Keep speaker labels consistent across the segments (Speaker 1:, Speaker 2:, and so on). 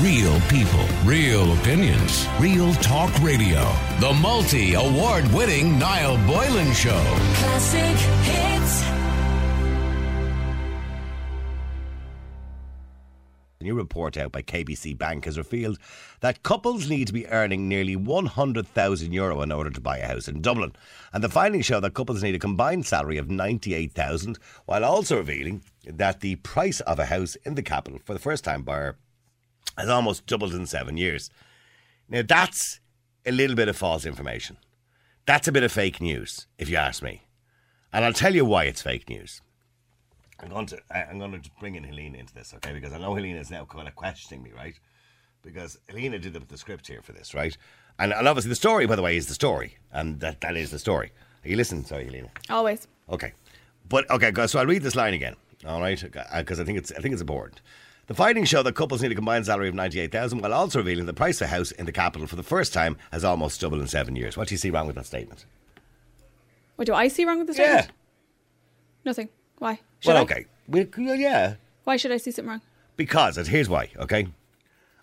Speaker 1: Real people, real opinions, real talk radio. The multi award winning Niall Boylan Show.
Speaker 2: Classic hits.
Speaker 3: A new report out by KBC Bank has revealed that couples need to be earning nearly 100,000 euro in order to buy a house in Dublin. And the findings show that couples need a combined salary of 98,000, while also revealing that the price of a house in the capital for the first time buyer has almost doubled in seven years. Now, that's a little bit of false information. That's a bit of fake news, if you ask me. And I'll tell you why it's fake news. I'm going to I'm going to bring in Helena into this, okay? Because I know Helena is now kind of questioning me, right? Because Helena did the, the script here for this, right? And, and obviously the story, by the way, is the story, and that, that is the story. Are you listening? Sorry, Helena.
Speaker 4: Always.
Speaker 3: Okay, but okay, guys. So I'll read this line again. All right, uh, because I think it's I think it's important. The findings show that couples need a combined salary of ninety eight thousand, while also revealing the price of a house in the capital for the first time has almost doubled in seven years. What do you see wrong with that statement?
Speaker 4: What do I see wrong with the
Speaker 3: Yeah.
Speaker 4: statement? Nothing. Why? Should
Speaker 3: well,
Speaker 4: I?
Speaker 3: okay. We, yeah,
Speaker 4: Why should I see something wrong?
Speaker 3: because and here's why. Okay.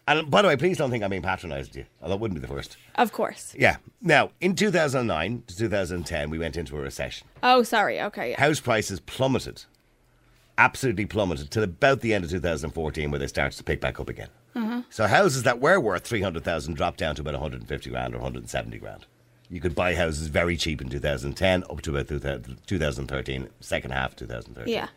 Speaker 3: And by the way, please don't think I'm being patronised to you, although it wouldn't be the first.
Speaker 4: Of course.
Speaker 3: Yeah. Now, in 2009 to 2010, we went into a recession.
Speaker 4: Oh, sorry. Okay. Yeah.
Speaker 3: House prices plummeted, absolutely plummeted, till about the end of 2014, where they started to pick back up again. Mm-hmm. So houses that were worth 300,000 dropped down to about 150 grand or 170 grand. You could buy houses very cheap in 2010 up to about 2013, second half 2013.
Speaker 4: Yeah.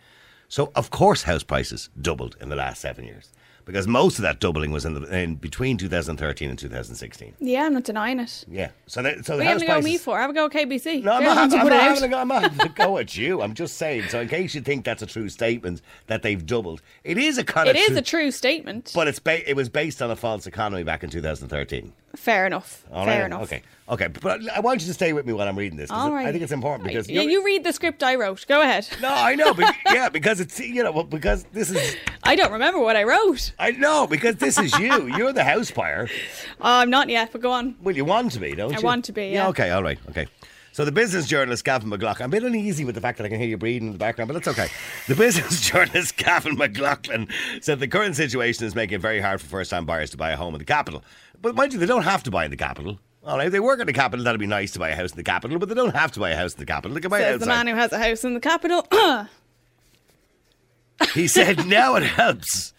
Speaker 3: So of course house prices doubled in the last seven years because most of that doubling was in, the, in between 2013 and 2016.
Speaker 4: Yeah, I'm not denying it.
Speaker 3: Yeah. So that, so
Speaker 4: What
Speaker 3: the house
Speaker 4: to go
Speaker 3: prices.
Speaker 4: me for? Have a go at KBC.
Speaker 3: No, I'm not,
Speaker 4: the ones who
Speaker 3: I'm, not
Speaker 4: it
Speaker 3: having a go, I'm not having a go at you. I'm just saying. So in case you think that's a true statement that they've doubled, it is a kind
Speaker 4: It
Speaker 3: of
Speaker 4: is
Speaker 3: true,
Speaker 4: a true statement.
Speaker 3: but it's ba- it was based on a false economy back in 2013.
Speaker 4: Fair enough.
Speaker 3: All
Speaker 4: Fair
Speaker 3: right?
Speaker 4: enough.
Speaker 3: Okay. Okay. But I want you to stay with me while I'm reading this.
Speaker 4: All right.
Speaker 3: I think it's important because you're-
Speaker 4: you read the script I wrote. Go ahead.
Speaker 3: No, I know, but yeah, because it's you know because this is
Speaker 4: I don't remember what I wrote.
Speaker 3: I know because this is you. You're the house buyer.
Speaker 4: Uh, I'm not yet, but go on.
Speaker 3: Well, you want to be, don't
Speaker 4: I
Speaker 3: you?
Speaker 4: I want to be, yeah.
Speaker 3: Okay. All right. Okay. So the business journalist Gavin McLaughlin. I'm a bit uneasy with the fact that I can hear you breathing in the background, but that's okay. The business journalist Gavin McLaughlin said the current situation is making it very hard for first-time buyers to buy a home in the capital. But mind you, they don't have to buy in the capital. All right, if they work in the capital, that'd be nice to buy a house in the capital, but they don't have to buy a house in the capital. They can buy it
Speaker 4: Says the man who has a house in the capital.
Speaker 3: He said, now it helps.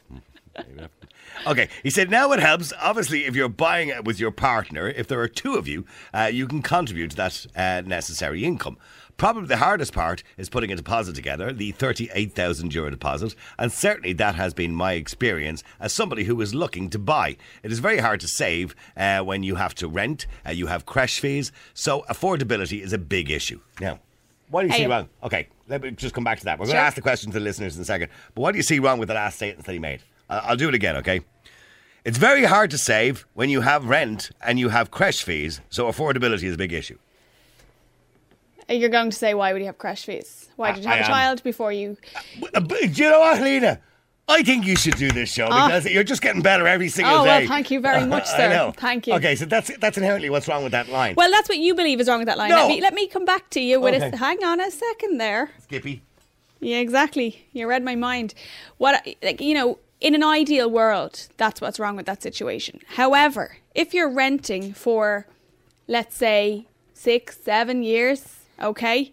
Speaker 3: Okay, he said, now it helps. Obviously, if you're buying it with your partner, if there are two of you, uh, you can contribute to that uh, necessary income. Probably the hardest part is putting a deposit together, the 38,000 euro deposit, and certainly that has been my experience as somebody who is looking to buy. It is very hard to save uh, when you have to rent, uh, you have crèche fees, so affordability is a big issue. Now, what do you see
Speaker 4: Hey.
Speaker 3: wrong? Okay, let me just come back to that. We're going
Speaker 4: Sure.
Speaker 3: to ask the question to the listeners in a second. But what do you see wrong with the last statement that he made? I- I'll do it again, okay? It's very hard to save when you have rent and you have crèche fees, so affordability is a big issue.
Speaker 4: You're going to say, why would you have crèche fees? Why did you have a
Speaker 3: am.
Speaker 4: child before you?
Speaker 3: Uh, Do you know what, Lena? I think you should do this show because you're just getting better every single
Speaker 4: Ah. Oh,
Speaker 3: day.
Speaker 4: well, thank you very much,
Speaker 3: I
Speaker 4: sir.
Speaker 3: know.
Speaker 4: Thank you.
Speaker 3: Okay, so that's that's inherently what's wrong with that line.
Speaker 4: Well, that's what you believe is wrong with that line.
Speaker 3: No.
Speaker 4: Let me let me come back to you with
Speaker 3: Okay.
Speaker 4: a. Hang on a second there.
Speaker 3: Skippy.
Speaker 4: Yeah, exactly. You read my mind. What like you know, in an ideal world, that's what's wrong with that situation. However, if you're renting for, let's say, six, seven years, okay,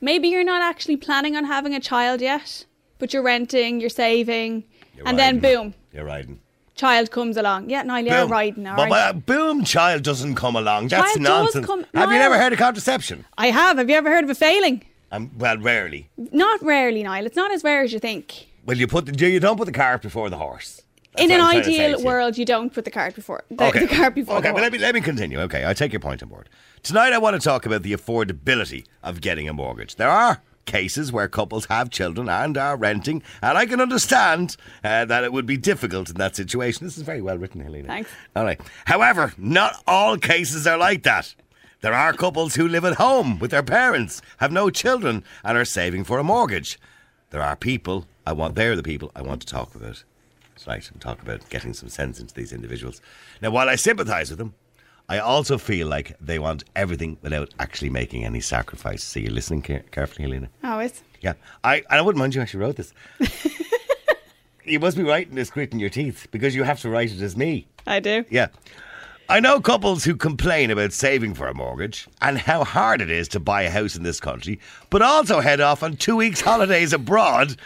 Speaker 4: maybe you're not actually planning on having a child yet, but you're renting, you're saving,
Speaker 3: You're
Speaker 4: and then boom,
Speaker 3: You're riding.
Speaker 4: child comes along. Yeah, Niall, you're
Speaker 3: Boom.
Speaker 4: riding, all
Speaker 3: but,
Speaker 4: right.
Speaker 3: but, uh, boom, child doesn't come along. That's
Speaker 4: Child
Speaker 3: nonsense.
Speaker 4: come-
Speaker 3: Have you
Speaker 4: Niall.
Speaker 3: never heard of contraception?
Speaker 4: I have. Have you ever heard of a failing?
Speaker 3: Um, well, rarely.
Speaker 4: Not rarely, Niall. It's not as rare as you think.
Speaker 3: Well, you put the, you don't put the cart before the horse.
Speaker 4: In an
Speaker 3: I'm trying to say
Speaker 4: ideal world, you don't put the cart before the, the cart before.
Speaker 3: Okay,
Speaker 4: the
Speaker 3: but let me let me continue. Okay, I take your point on board. Tonight, I want to talk about the affordability of getting a mortgage. There are cases where couples have children and are renting, and I can understand uh, that it would be difficult in that situation. This is very well written, Helena.
Speaker 4: Thanks.
Speaker 3: All right. However, not all cases are like that. There are couples who live at home with their parents, have no children, and are saving for a mortgage. There are people I want. They're the people I want to talk about tonight and talk about getting some sense into these individuals. Now, while I sympathise with them, I also feel like they want everything without actually making any sacrifice. So you're listening care- carefully, Helena.
Speaker 4: It's
Speaker 3: Yeah, I and I wouldn't mind you actually wrote this. You must be writing this gritting your teeth because you have to write it as me.
Speaker 4: I do.
Speaker 3: Yeah. I know couples who complain about saving for a mortgage and how hard it is to buy a house in this country, but also head off on two weeks' holidays abroad,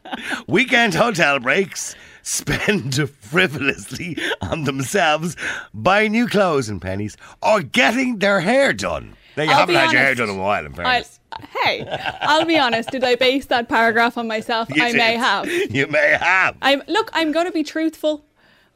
Speaker 3: weekend hotel breaks, spend frivolously on themselves, buy new clothes and Penneys, or getting their hair done. Now, you
Speaker 4: I'll
Speaker 3: haven't had your hair done in a while, in fairness.
Speaker 4: hey, I'll be honest. Did I base that paragraph on myself?
Speaker 3: You
Speaker 4: I may have.
Speaker 3: You may have.
Speaker 4: I'm look. I'm going to be truthful.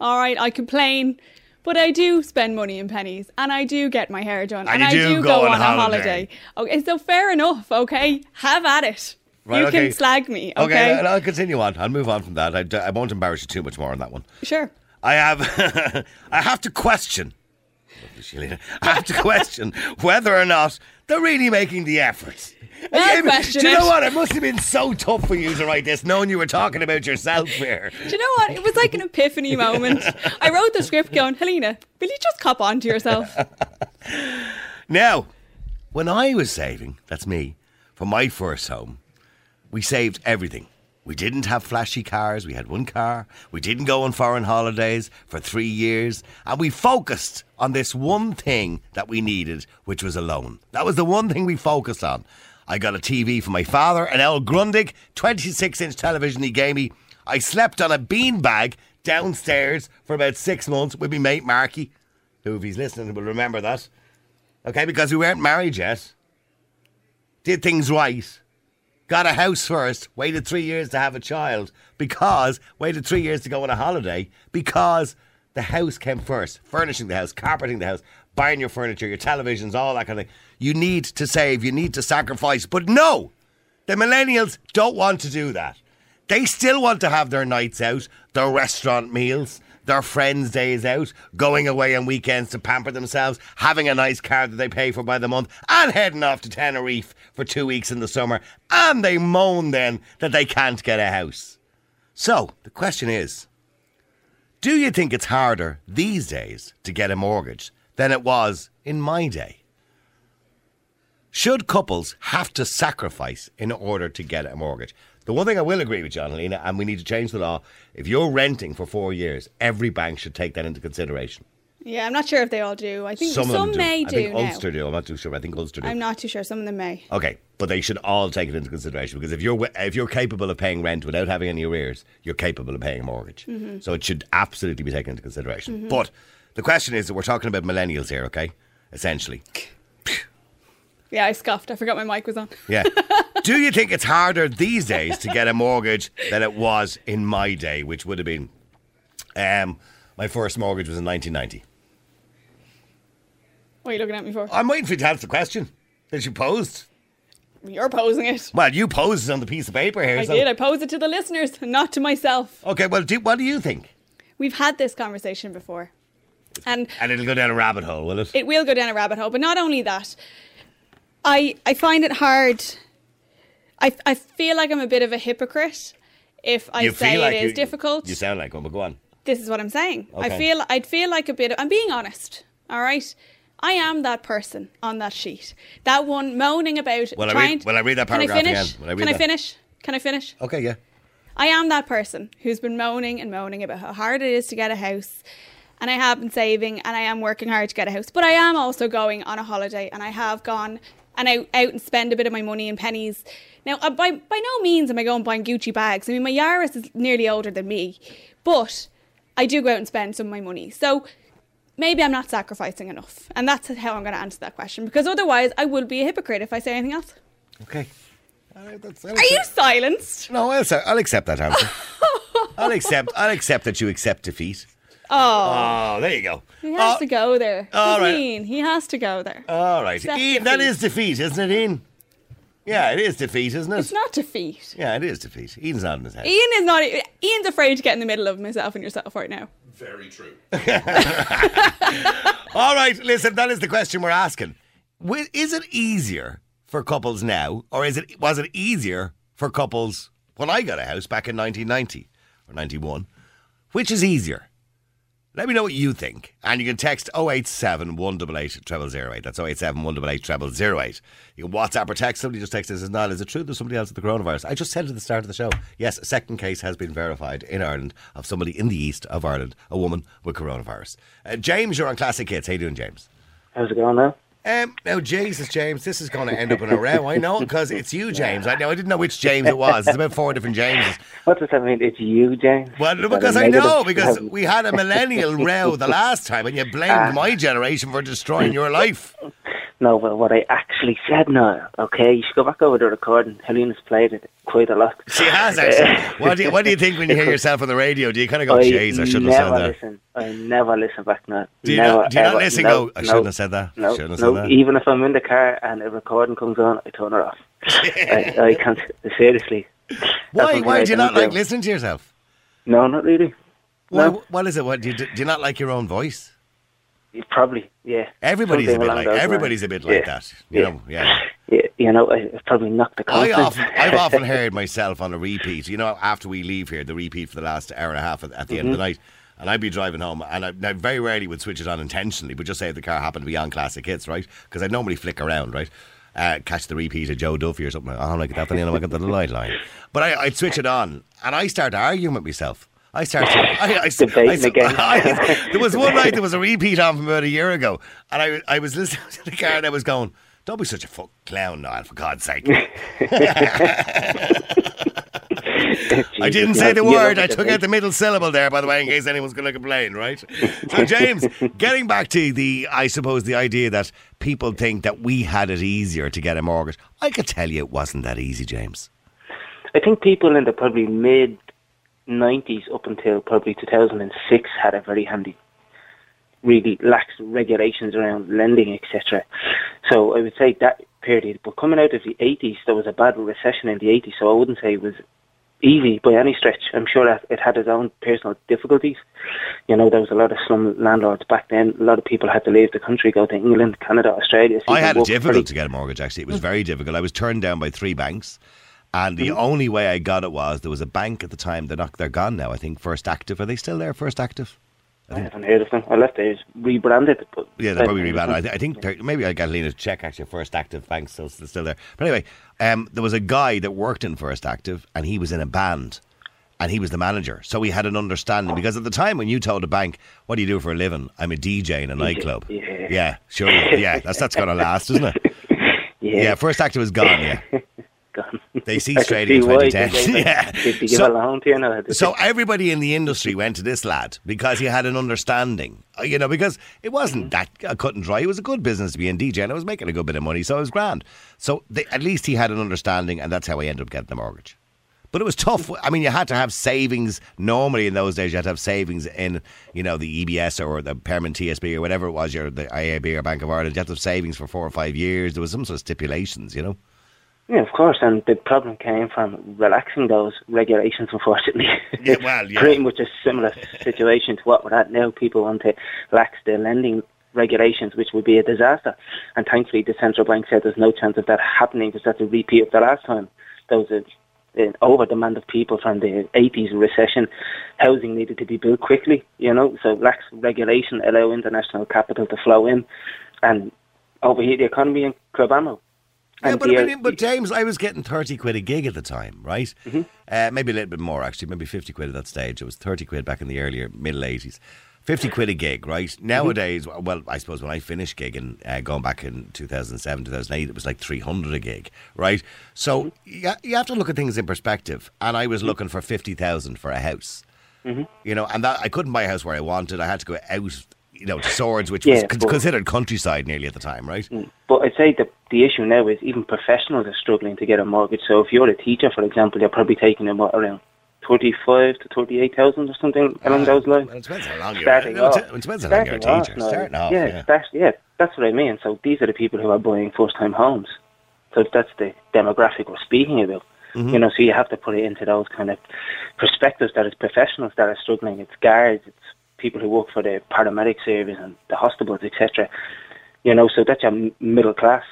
Speaker 4: All right. I complain, but I do spend money in Penneys, and I do get my hair done,
Speaker 3: And
Speaker 4: and, I
Speaker 3: do
Speaker 4: do
Speaker 3: go
Speaker 4: go,
Speaker 3: on
Speaker 4: on, a
Speaker 3: holiday.
Speaker 4: holiday. Okay. So fair enough. Okay. Have at it.
Speaker 3: Right,
Speaker 4: you
Speaker 3: okay.
Speaker 4: can slag me.
Speaker 3: Okay,
Speaker 4: Okay.
Speaker 3: and I'll continue on. I'll move on from that. I won't embarrass you too much more on that one.
Speaker 4: Sure.
Speaker 3: I have, I have to question. I have to question whether or not they're really making the effort.
Speaker 4: Well,
Speaker 3: do you know
Speaker 4: it.
Speaker 3: what? It must have been so tough for you to write this, knowing you were talking about yourself here.
Speaker 4: Do you know what? It was like an epiphany moment. I wrote the script going, Helena, will you just cop on to yourself?
Speaker 3: Now, when I was saving, that's me, for my first home, we saved everything. We didn't have flashy cars. We had one car. We didn't go on foreign holidays for three years. And we focused on this one thing that we needed, which was a loan. That was the one thing we focused on. I got a TV for my father, an El Grundig 26 inch television he gave me. I slept on a beanbag downstairs for about six months with my mate Marky, who, if he's listening, will remember that. Okay, because we weren't married yet. Did things right. Got a house first, waited three years to have a child because, waited three years to go on a holiday because the house came first. Furnishing the house, carpeting the house, buying your furniture, your televisions, all that kind of thing. You need to save, you need to sacrifice. But no, the millennials don't want to do that. They still want to have their nights out, their restaurant meals, their friends' days out, going away on weekends to pamper themselves, having a nice car that they pay for by the month, and heading off to Tenerife for two weeks in the summer. And they moan then that they can't get a house. So, the question is do you think it's harder these days to get a mortgage than it was in my day? Should couples have to sacrifice in order to get a mortgage? The one thing I will agree with John Helena, and we need to change the law, if you're renting for four years, every bank should take that into consideration.
Speaker 4: yeah, I'm not sure if they all do. I think
Speaker 3: Some
Speaker 4: some,
Speaker 3: them do.
Speaker 4: may
Speaker 3: I
Speaker 4: do
Speaker 3: think
Speaker 4: now.
Speaker 3: Ulster do. I'm not too sure. I think Ulster do.
Speaker 4: I'm not too sure. Some of them may.
Speaker 3: Okay, but they should all take it into consideration because if you're if you're capable of paying rent without having any arrears, you're capable of paying a mortgage.
Speaker 4: Mm-hmm.
Speaker 3: So it should absolutely be taken into consideration. But the question is that we're talking about millennials here, okay? Essentially,
Speaker 4: Yeah, I scoffed. I forgot my mic was on.
Speaker 3: yeah. Do you think it's harder these days to get a mortgage than it was in my day, which would have been, um, my first mortgage was in 1990.
Speaker 4: What are you looking at me for?
Speaker 3: I'm waiting for you to answer the question that you posed.
Speaker 4: You're posing it.
Speaker 3: Well, you posed it on the piece of paper here.
Speaker 4: I
Speaker 3: so-
Speaker 4: did. I posed it to the listeners, not to myself.
Speaker 3: Okay, well, do, what do you think?
Speaker 4: We've had this conversation before. And
Speaker 3: And it'll go down a rabbit hole, will it?
Speaker 4: it will go down a rabbit hole. But not only that, I I find it hard. I I feel like I'm a bit of a hypocrite if I
Speaker 3: You
Speaker 4: say
Speaker 3: like
Speaker 4: it is
Speaker 3: you-
Speaker 4: difficult.
Speaker 3: You sound like one, but go on.
Speaker 4: this is what I'm saying.
Speaker 3: Okay.
Speaker 4: I feel I'd feel like a bit. Of, I'm being honest. All right. I am that person on that sheet. That one moaning about
Speaker 3: Will I read- will I read that
Speaker 4: Can I
Speaker 3: paragraph
Speaker 4: finish?
Speaker 3: again? I
Speaker 4: Can I finish? Can I finish?
Speaker 3: Okay, yeah.
Speaker 4: I am that person who's been moaning and moaning about how hard it is to get a house. And I have been saving and I am working hard to get a house. But I am also going on a holiday and I have gone and I out and spend a bit of my money in Penneys. Now, uh, by, by no means am I going buying Gucci bags. I mean, my Yaris is nearly older than me. But I do go out and spend some of my money. So maybe I'm not sacrificing enough. And that's how I'm going to answer that question. Because otherwise, I will be a hypocrite if I say anything else.
Speaker 3: Okay. All right, that's,
Speaker 4: Are you silenced?
Speaker 3: No, I'll, I'll accept that answer. I'll accept. I'll accept that you accept defeat.
Speaker 4: Oh.
Speaker 3: Oh, there you go.
Speaker 4: He has
Speaker 3: Oh,
Speaker 4: to go there.
Speaker 3: all right.
Speaker 4: Ian, He has to go there.
Speaker 3: All right,
Speaker 4: Accept
Speaker 3: Ian, that
Speaker 4: defeat.
Speaker 3: is defeat, isn't it, Ian? Yeah, it is defeat, isn't it?
Speaker 4: it's not defeat.
Speaker 3: Yeah, it is defeat. Ian's not in his head.
Speaker 4: Ian is not. Ian's afraid to get in the middle of myself and yourself right now.
Speaker 5: Very true.
Speaker 3: All right, listen, that is the question we're asking. Is it easier for couples now, or is it was it easier for couples when I got a house back in 1990 or 91? Which is easier? Let me know what you think. And you can text 087 188 0008. That's 087 188 0008. You can WhatsApp or text somebody just text us says, Niall, is it true there's somebody else with the coronavirus? I just said at the start of the show, yes, a second case has been verified in Ireland of somebody in the east of Ireland, a woman with coronavirus. Uh, James, you're on Classic Hits. How you doing, James?
Speaker 5: How's it going now?
Speaker 3: Um, now, Jesus, James, this is going to end up in a row. I know because it's you, James. I know. I didn't know which James it was. It's about four different Jameses.
Speaker 5: What does that mean? It's you, James?
Speaker 3: Well,
Speaker 5: Is
Speaker 3: because I know because we had a millennial row the last time, and you blamed
Speaker 5: Ah.
Speaker 3: my generation for destroying your life.
Speaker 5: No, but what I actually said now, okay? You should go back over the recording. Helena's played it quite a lot.
Speaker 3: She has actually. What do you, what do you think when you hear yourself on the radio? Do you kind of go,
Speaker 5: I
Speaker 3: "Jeez, I shouldn't have said that"?
Speaker 5: listen. I never listen back now.
Speaker 3: Do you
Speaker 5: never,
Speaker 3: not, do you not listen?
Speaker 5: no,
Speaker 3: go, I shouldn't have said that.
Speaker 5: No,
Speaker 3: shouldn't have
Speaker 5: no.
Speaker 3: That.
Speaker 5: Even if I'm in the car and a recording comes on, I turn it off. I, I can't. Seriously.
Speaker 3: Why? Why do you
Speaker 5: don't
Speaker 3: like
Speaker 5: do.
Speaker 3: listening to yourself?
Speaker 5: No, not really.
Speaker 3: Why,
Speaker 5: No.
Speaker 3: What is it? What do you, do you not like your own voice?
Speaker 5: Probably, yeah.
Speaker 3: Everybody's a bit like everybody's
Speaker 5: lines.
Speaker 3: a bit like
Speaker 5: Yeah.
Speaker 3: that. You
Speaker 5: Yeah.
Speaker 3: know, yeah.
Speaker 5: Yeah, you know, I probably knocked the
Speaker 3: I often, I've often heard myself on a repeat. You know, after we leave here, the repeat for the last hour and a half at, at the end
Speaker 5: Mm-hmm.
Speaker 3: of the night, and I'd be driving home, and I, I very rarely would switch it on intentionally, but just say if the car happened to be on classic hits, right? Because I'd normally flick around, right? Uh, catch the repeat of Joe Duffy or something. Like, oh, I'm like that, then I got the light line. But I, I'd switch it on, and I start arguing with myself. I started. I, I,
Speaker 5: Debating again.
Speaker 3: There was one night there was a repeat on from about a year ago, and I, I was listening to the car and I was going, "Don't be such a fuck clown, Niall, for God's sake." I didn't say the word. I took out the middle syllable there, by the way, in case anyone's going to complain, right? So, James, getting back to the, I suppose, the idea that people think that we had it easier to get a mortgage. I could tell you it wasn't that easy, James.
Speaker 5: I think people in the probably mid 90s up until probably 2006 had a very handy, really lax regulations around lending, etc. So I would say that period. But coming out of the 80s, there was a bad recession in the 80s, so I wouldn't say it was easy by any stretch. I'm sure that it had its own personal difficulties. You know, there was a lot of slum landlords back then. A lot of people had to leave the country, go to England, Canada, Australia.
Speaker 3: I had it difficult
Speaker 5: very-
Speaker 3: to get a mortgage, actually. It was mm. very difficult. I was turned down by three banks. And the mm-hmm. only way I got it was there was a bank at the time. They're not. They're gone now. I think First Active. Are they still there? First Active.
Speaker 5: I haven't heard of them. I left there, it's rebranded. But
Speaker 3: Yeah, they're probably rebranded. I, th- I think maybe I got Lena to check. Actually, First Active Bank still still there. But anyway, um, there was a guy that worked in First Active, and he was in a band, and he was the manager. So we had an understanding because at the time when you told a bank, "What do you do for a living?" I'm a DJ in a nightclub.
Speaker 5: yeah.
Speaker 3: yeah, sure. Yeah, that's that's going to last, isn't it?
Speaker 5: Yeah,
Speaker 3: Yeah, First Active is gone. Yeah. They see
Speaker 5: I can
Speaker 3: trading in
Speaker 5: see
Speaker 3: 2010. Yeah.
Speaker 5: Did they give
Speaker 3: So-
Speaker 5: a loan to you? No, did
Speaker 3: So everybody in the industry went to this lad because he had an understanding, Uh, you know, because it wasn't that uh, cut and dry. It was a good business to be in DJ, and I was making a good bit of money, so it was grand. So they, at least he had an understanding, and that's how I ended up getting the mortgage. But it was tough. I mean, you had to have savings. Normally, in those days, you had to have savings in, you know, the EBS or the Permanent TSB or whatever it was, your the IAB or Bank of Ireland. You had to have savings for four or five years. There was some sort of stipulations, you know.
Speaker 5: Yeah, of course. And the problem came from relaxing those regulations. Unfortunately,
Speaker 3: Yeah, well, yeah.
Speaker 5: pretty much a similar situation to what we're at now. People want to lax the lending regulations, which would be a disaster. And thankfully, the central bank said there's no chance of that happening because that's a repeat of the last time. There was a an over demand of people from the 80s recession. Housing needed to be built quickly, you know, so lax regulation allow international capital to flow in and over here, the economy in Clubamo.
Speaker 3: Yeah, but, I mean, but James, I was getting 30 quid a gig at the time, right?
Speaker 5: Mm-hmm.
Speaker 3: Uh, maybe a little bit more, actually. Maybe 50 quid at that stage. It was 30 quid back in the earlier, middle 80s. 50 quid a gig, right?
Speaker 5: Mm-hmm.
Speaker 3: Nowadays, well, I suppose when I finished gigging, uh, going back in 2007, 2008, it was like 300 a gig, right? So
Speaker 5: Mm-hmm.
Speaker 3: you, you have to look at things in perspective. And I was looking for 50,000 for a house.
Speaker 5: Mm-hmm.
Speaker 3: You know, and that I couldn't buy a house where I wanted. I had to go out, you know, to Swords, which
Speaker 5: Yeah,
Speaker 3: was con- considered countryside nearly at the time, right?
Speaker 5: But I'd say the the issue now is even professionals are struggling to get a mortgage. So if you're a teacher, for example, you're probably taking about around thirty-five to thirty-eight thousand or something along those lines.
Speaker 3: Well, it depends how long you're
Speaker 5: Starting
Speaker 3: it
Speaker 5: off.
Speaker 3: depends- It depends how long you're a
Speaker 5: Starting off
Speaker 3: Starting off,
Speaker 5: yeah,
Speaker 3: yeah.
Speaker 5: That's, yeah, that's what I mean. So these are the people who are buying first-time homes. So that's the demographic we're speaking about.
Speaker 3: Mm-hmm.
Speaker 5: You know, so you have to put it into those kind of perspectives that it's professionals that are struggling. It's guards, it's people who work for the paramedic service and the hospitals, etc. You know, so that's your middle class.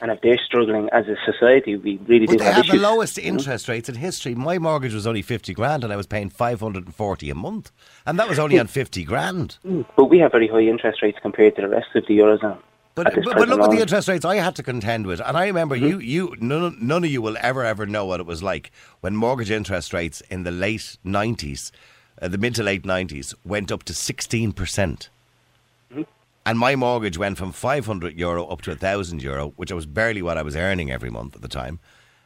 Speaker 5: And if they're struggling as a society, we really
Speaker 3: But
Speaker 5: do
Speaker 3: they
Speaker 5: have
Speaker 3: have the
Speaker 5: issues.
Speaker 3: lowest interest rates in history. My mortgage was only 50 grand and I was paying 540 a month. And that was only hmm. on 50 grand. Hmm.
Speaker 5: But we have very high interest rates compared to the rest of the eurozone.
Speaker 3: But, but, but look at the interest rates I had to contend with. And I remember mm-hmm. you, you none, none of you will ever, ever know what it was like when mortgage interest rates in the late 90s, uh, the mid to late 90s, went up to 16%. percent And my mortgage went from 500 euro up to 1,000 euro, which was barely what I was earning every month at the time.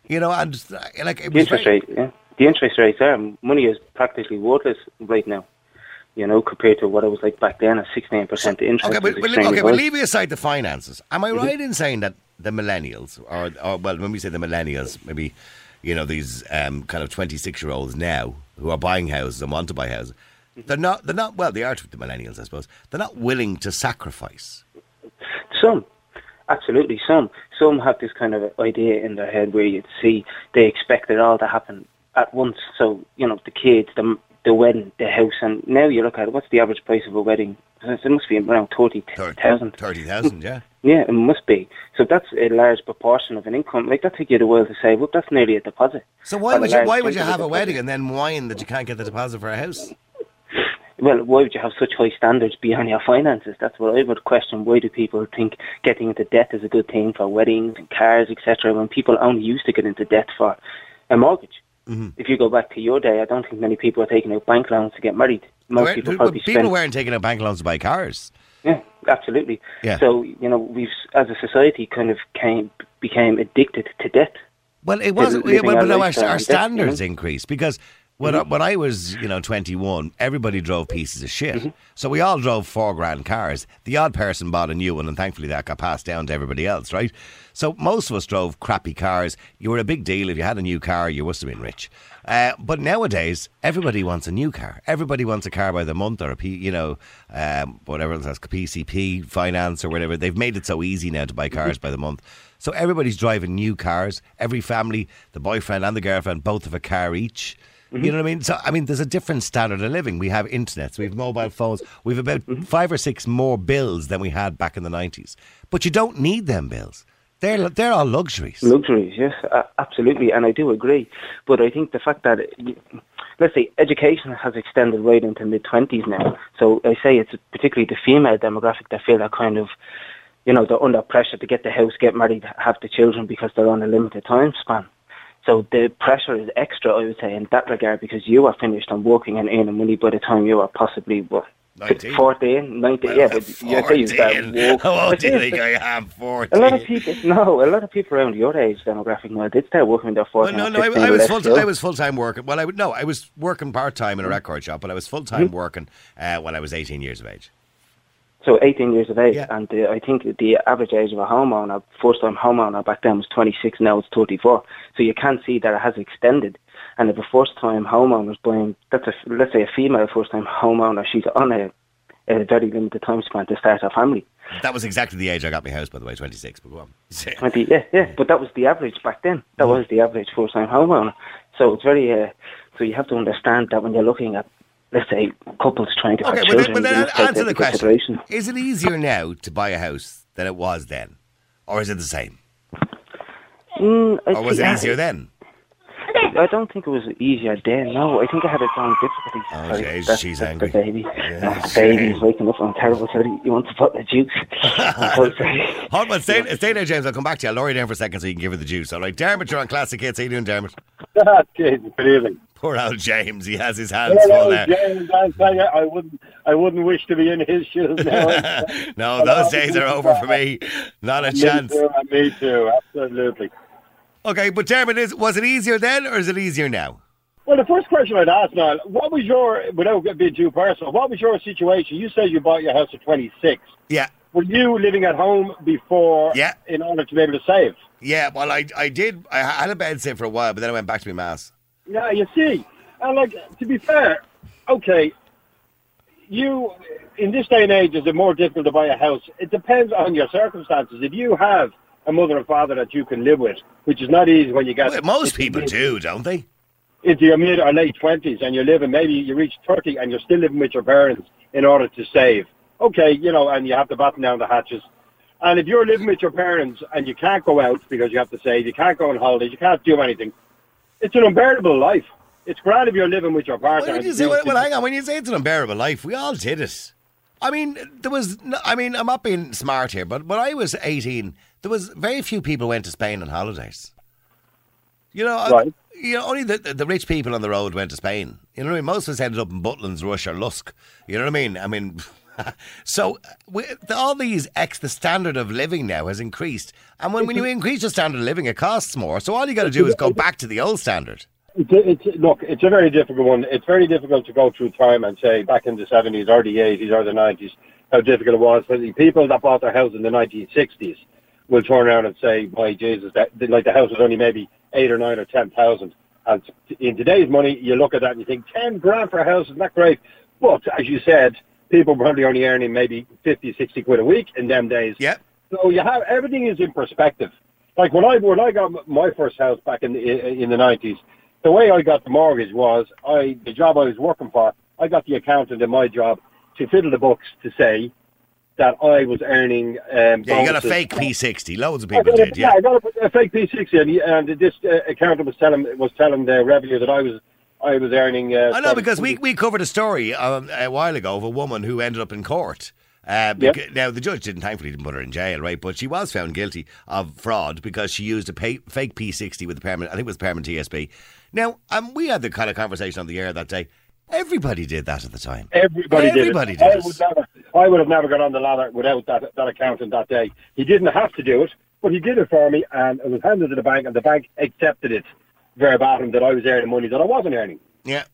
Speaker 3: You know, and uh, like it
Speaker 5: The interest
Speaker 3: very-
Speaker 5: rate, yeah. The interest rates there, money is practically worthless right now. You know, compared to what it was like back then, a 16% interest
Speaker 3: Okay, but, but, okay, leave aside the finances. Am I
Speaker 5: Mm-hmm.
Speaker 3: right in saying that the millennials, or, or well, when we say the millennials, maybe you know these um, kind of twenty-six-year-olds now who are buying houses and want to buy houses,
Speaker 5: Mm-hmm.
Speaker 3: they're not. They're not. Well, they are the millennials, I suppose. They're not willing to sacrifice.
Speaker 5: Some, absolutely some. Some have this kind of idea in their head where you see they expect it all to happen at once. So you know, the kids, the the wedding, the house, and now you look at it. What's the average price of a wedding? It must be around thirty thousand.
Speaker 3: Thirty thousand, yeah.
Speaker 5: Yeah, it must be. So that's a large proportion of an income. Like that take you a while to say, well, That's nearly a deposit.
Speaker 3: So why would you? Why would you
Speaker 5: a
Speaker 3: have a wedding and then whine that you can't get the deposit for a house?
Speaker 5: Well, why would you have such high standards beyond your finances? That's what I would question. Why do people think getting into debt is a good thing for weddings and cars, etc., when people only used to get into debt for a mortgage?
Speaker 3: Mm-hmm.
Speaker 5: If you go back to your day, I don't think many people are taking out bank loans to get married. Most people probably
Speaker 3: people
Speaker 5: spend.
Speaker 3: weren't taking out bank loans to buy cars.
Speaker 5: Yeah, absolutely.
Speaker 3: Yeah.
Speaker 5: So you know, we've as a society kind of came became addicted to debt.
Speaker 3: Well, it wasn't. well,
Speaker 5: our
Speaker 3: but no, our, our
Speaker 5: and debt, you know?
Speaker 3: standards increased because when, I, when I was, you know, 21, everybody drove pieces of shit.
Speaker 5: Mm-hmm.
Speaker 3: So we all drove four grand cars. The odd person bought a new one, and thankfully that got passed down to everybody else, right? So most of us drove crappy cars. You were a big deal. If you had a new car, you must have been rich. Uh, but nowadays, everybody wants a new car. Everybody wants a car by the month or a P, you know, um, whatever else, PCP finance or whatever. They've made it so easy now to buy cars by the month. So everybody's driving new cars. Every family, the boyfriend and the girlfriend, both have a car each. You know what I mean? So I mean, there's a different standard of living. We have internets, we have mobile phones, we have about five or six more bills than we had back in the nineties. But you don't need them bills. They're they're all luxuries.
Speaker 5: Luxuries, yes, uh, absolutely, and I do agree. But I think the fact that, let's say, education has extended right into mid twenties now. So I say it's particularly the female demographic that feel that kind of, you know, they're under pressure to get the house, get married, have the children because they're on a limited time span. So the pressure is extra, I would say, in that regard because you are finished on working and earning money by the time you are possibly what.
Speaker 3: 19.
Speaker 5: 14, 19, yeah, but you say you start
Speaker 3: 14. How old do you think I am?
Speaker 5: a lot of people, no, a lot of people around your age demographic now did start working when they're
Speaker 3: Well,
Speaker 5: 14
Speaker 3: no, no, I, I was full.
Speaker 5: still.
Speaker 3: I was full time working. Well, I would no, I was working part time in a record shop, but I was full time working uh, when I was eighteen years of age.
Speaker 5: So 18 years of age,
Speaker 3: Yeah.
Speaker 5: and uh, I think the average age of a homeowner, first-time homeowner back then was 26, now it's 34. So you can see that it has extended. And if a first-time homeowner is buying, that's a, let's say a female first-time homeowner, she's on a, a very limited time span to start a family.
Speaker 3: That was exactly the age I got my house, by the way, twenty six. But go on.
Speaker 5: 20, yeah, yeah, but that was the average back then. That was the average first-time homeowner. So it's very, uh, so you have to understand that when you're looking at, let's say, couples trying to have
Speaker 3: Okay, well
Speaker 5: children,
Speaker 3: then,
Speaker 5: you
Speaker 3: then answer the question: Is it easier now to buy a house than it was then, or is it the same,
Speaker 5: Mm,
Speaker 3: or was it easier then?
Speaker 5: I don't think it was easier then. No, I think I had its own difficulties.
Speaker 3: Oh,
Speaker 5: Sorry,
Speaker 3: jeez,
Speaker 5: that's-
Speaker 3: she's
Speaker 5: that's
Speaker 3: angry.
Speaker 5: The baby,
Speaker 3: Yeah,
Speaker 5: oh, baby's waking up. I'm terrible. Sorry, you want to put the juice? I'm so sorry.
Speaker 3: Hold on, stay, stay there, James. I'll come back to you. I'll lower you down for a second so you can give her the juice. All right, Dermot, you're on Classic Hits. How you doing, Dermot?
Speaker 6: Jesus, good evening.
Speaker 3: Poor old James. He has his hands
Speaker 6: Hello,
Speaker 3: full there.
Speaker 6: James. I'll tell you, I wouldn't, I wouldn't wish to be in his shoes now.
Speaker 3: no, those days are over for me. Not a
Speaker 6: me
Speaker 3: chance.
Speaker 6: too. Me too. Absolutely.
Speaker 3: Okay, but Dermot, is was it easier then or is it easier now?
Speaker 6: Well, the first question I'd ask now, what was your, without being too personal, what was your situation? You said you bought your house at 26.
Speaker 3: Yeah,
Speaker 6: Were you living at home before
Speaker 3: Yeah.
Speaker 6: in order to be able to save?
Speaker 3: yeah. Well, I I did. I had a bed sit for a while, but then I went back to my mass.
Speaker 6: Yeah, you see, and like to be fair, okay, you in this day and age is it more difficult to buy a house? It depends on your circumstances. If you have a mother and father that you can live with, which is not easy when you get
Speaker 3: Well, most people
Speaker 6: mid-
Speaker 3: do, don't they?
Speaker 6: into your mid or late twenties, and you're living maybe you reach thirty and you're still living with your parents in order to save. Okay, you know, and you have to batten down the hatches. And if you're living with your parents and you can't go out because you have to save, you can't go on holidays, you can't do anything, it's an unbearable life. It's grand if you're living with your partner.
Speaker 3: Well, you say, well, well, hang on. When you say it's an unbearable life, we all did it. I mean, there was. No, I mean, I'm not being smart here, but when I was 18, there was very few people went to Spain on holidays. You know, I-
Speaker 6: Right.
Speaker 3: you know, only the, the the rich people on the road went to Spain. You know what I mean? Most of us ended up in Butlins, Rush, or Lusk. You know what I mean? I mean, so we, all these ex the standard of living now has increased, and when, when you increase your standard of living, it costs more. So all you got to do is go back to the old standard.
Speaker 6: It's, it's, look, it's a very difficult one. It's very difficult to go through time and say back in the 70s or the 80s or the 90s how difficult it was. But the people that bought their house in the 1960s will turn around and say, "My Jesus, that like the house was only maybe eight or nine or ten thousand." And in today's money, you look at that and you think, 10 grand for a house isn't that great? But as you said, people were probably only earning maybe 50, 60 quid a week in them days.
Speaker 3: Yeah.
Speaker 6: So you have everything is in perspective. Like when I when I got my first house back in the in the nineties, the way I got the mortgage was I the job I was working for. I got the accountant in my job to fiddle the books to say that I was earning. Um,
Speaker 3: Yeah, you got a fake P60. Loads of people
Speaker 6: a-
Speaker 3: did. Yeah.
Speaker 6: I got a, a fake P60, and, he- and this uh, accountant was telling was telling the revenue that I was I was earning. Uh,
Speaker 3: I know because we, we covered a story um, a while ago of a woman who ended up in court. Uh,
Speaker 6: Yep.
Speaker 3: Now the judge didn't thankfully didn't put her in jail, right? But she was found guilty of fraud because she used a pay, fake P60 with the permanent. I think it was permanent TSB. Now, um, we had the kind of conversation on the air that day. Everybody did that at the time.
Speaker 6: Everybody,
Speaker 3: Everybody
Speaker 6: did. It.
Speaker 3: did
Speaker 6: I would never. I would have never got on the ladder without that that accountant that day. He didn't have to do it, but he did it for me, and it was handed to the bank, and the bank accepted it verbatim that I was earning money that I wasn't earning,
Speaker 3: Yeah.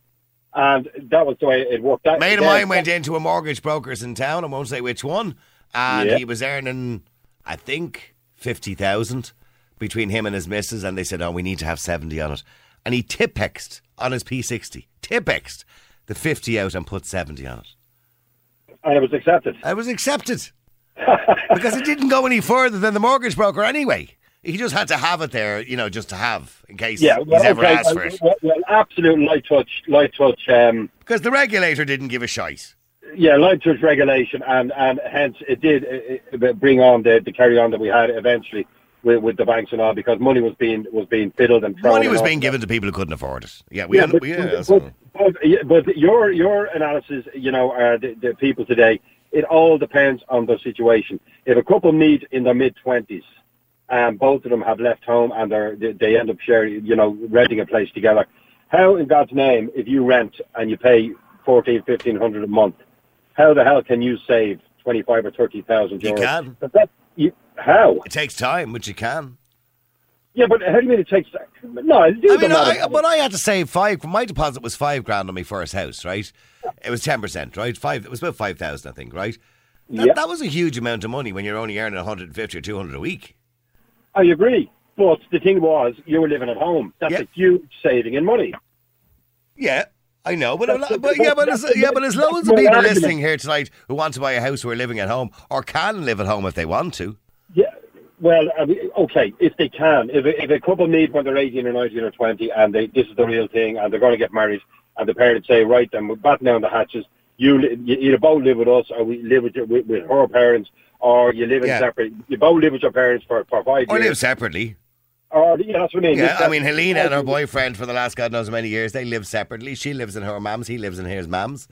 Speaker 6: And that was the way it worked. That,
Speaker 3: Mate of mine went into a mortgage broker's in town. I won't say which one, and
Speaker 6: Yeah.
Speaker 3: he was earning, I think, fifty thousand between him and his missus. And they said, "Oh, we need to have seventy on it." And he tipexed on his P60, tipexed the fifty out and put seventy on it.
Speaker 6: and it was accepted.
Speaker 3: It was accepted because it didn't go any further than the mortgage broker anyway. He just had to have it there, you know, just to have in case
Speaker 6: Yeah, well,
Speaker 3: he's ever
Speaker 6: okay,
Speaker 3: asked for it.
Speaker 6: Well, well, absolute light touch, light touch. Um,
Speaker 3: Because the regulator didn't give a shite.
Speaker 6: yeah, light touch regulation, and and hence it did uh, uh, bring on the, the carry on that we had eventually with, with the banks and all, because money was being was being fiddled and thrown
Speaker 3: Money was being given to people who couldn't afford it. Yeah, we
Speaker 6: Yeah,
Speaker 3: un-
Speaker 6: but,
Speaker 3: we- yeah,
Speaker 6: but, but,
Speaker 3: all.
Speaker 6: but, yeah, but your your analysis, you know, uh, the, the people today, it all depends on the situation. If a couple meet in their mid twenties, and both of them have left home and they're, they, they end up sharing, you know, renting a place together, how in God's name, if you rent and you pay fourteen, fifteen hundred a month, how the hell can you save twenty five or thirty thousand
Speaker 3: You can.
Speaker 6: But that, you, how?
Speaker 3: It takes time, which you can.
Speaker 6: Yeah, but how do you mean it takes? No, it
Speaker 3: I mean. I, but I had to save five. My deposit was five grand on my first house, right? It was ten percent, right? Five. It was about five thousand, I think, right? That,
Speaker 6: Yeah.
Speaker 3: that was a huge amount of money when you're only earning 150 or 200 a week.
Speaker 6: I agree. But the thing was, you were living at home. That's
Speaker 3: Yeah.
Speaker 6: a huge saving in money.
Speaker 3: Yeah, I know, but,
Speaker 6: That's-
Speaker 3: but yeah, but there's, yeah, but there's loads of people
Speaker 6: argument.
Speaker 3: listening here tonight who want to buy a house who are living at home or can live at home if they want to.
Speaker 6: Yeah. Well, I mean, okay, if they can, if a, if a couple meet when they're 18 or 19 or 20 and they, this is the real thing and they're going to get married and the parents say, right, then we're batting down the hatches, you, you either both live with us or we live with, with, with her parents or you live in
Speaker 3: Yeah.
Speaker 6: separate, you both live with your parents for, for five
Speaker 3: Or live
Speaker 6: years.
Speaker 3: separely.
Speaker 6: Or, yeah, that's what I mean.
Speaker 3: Yeah,
Speaker 6: Live
Speaker 3: I mean, Helena and her boyfriend for the last God knows how many years, they live separately. She lives in her mum's, he lives in his mum's.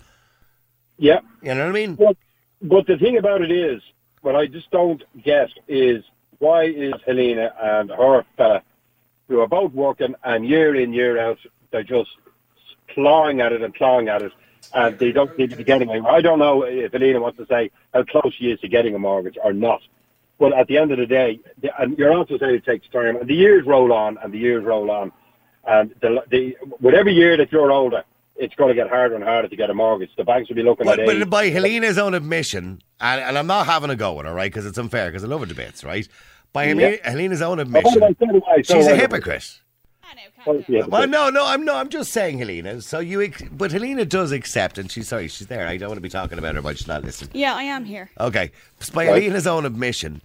Speaker 6: Yeah.
Speaker 3: You know what I mean?
Speaker 6: But, but the thing about it is, what I just don't get is why is Helena and her fella, who are both working and year in, year out, they're just clawing at it and clawing at it, and they don't seem to be getting anywhere. I don't know if Helena wants to say how close she is to getting a mortgage or not. But at the end of the day, and you're also saying it takes time, and the years roll on, and the years roll on, and the, the with every year that you're older, it's going to get harder and harder to get a mortgage. The banks will be looking
Speaker 3: But,
Speaker 6: at
Speaker 3: but
Speaker 6: age.
Speaker 3: by Helena's own admission, and, and I'm not having a go at her, right? Because it's unfair, because I love her debates, right? By Hele- Helena's own
Speaker 6: Oh,
Speaker 3: admission,
Speaker 6: way, so do so
Speaker 3: she's a hypocrite. Well, no, no, I'm no, I'm just saying, Helena. So you, ex- but Helena does accept, and she's sorry, she's there. I don't want to be talking about her, but she's not listening.
Speaker 4: Yeah, I am here.
Speaker 3: Okay, So by
Speaker 6: Right.
Speaker 3: Helena's own admission,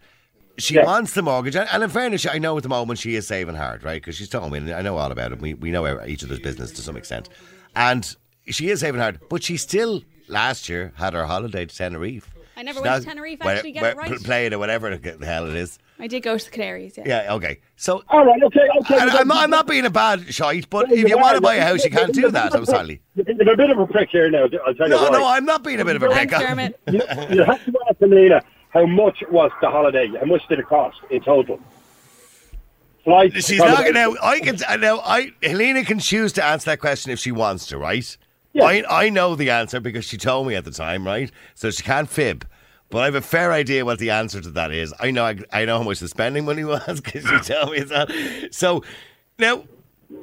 Speaker 3: she
Speaker 6: Yeah.
Speaker 3: wants the mortgage, and, and in fairness, I know at the moment she is saving hard, right? Because she's told me, and I know all about it. We we know each other's business to some extent, and she is saving hard, but she still last year had her holiday to Tenerife.
Speaker 4: I I never
Speaker 3: She's
Speaker 4: went
Speaker 3: not-
Speaker 4: to Tenerife.
Speaker 3: where-
Speaker 4: Actually, get
Speaker 3: where-
Speaker 4: it right.
Speaker 3: Playing or whatever the hell it is.
Speaker 4: I did go to the Canaries. Yeah.
Speaker 3: Yeah, okay. So
Speaker 6: All right, okay, okay.
Speaker 3: I, I'm, not, I'm not being a bad shite, but if you want to buy a house, you can't do that. I'm sorry.
Speaker 6: You're a bit of a prick here now. I'll tell you
Speaker 3: No,
Speaker 6: why.
Speaker 3: no, I'm not being a bit of a prick.
Speaker 4: Dermot.
Speaker 6: you, you have to ask Melina how much was the holiday? How much did it cost in total? Flights.
Speaker 3: She's not
Speaker 6: accommodation.
Speaker 3: Uh, now. I can I know. I Helena can choose to answer that question if she wants to, right?
Speaker 6: Yeah.
Speaker 3: I I know the answer because she told me at the time, right? So she can't fib. But I have a fair idea what the answer to that is. I know I, I know how much the spending money was because she told me that. So now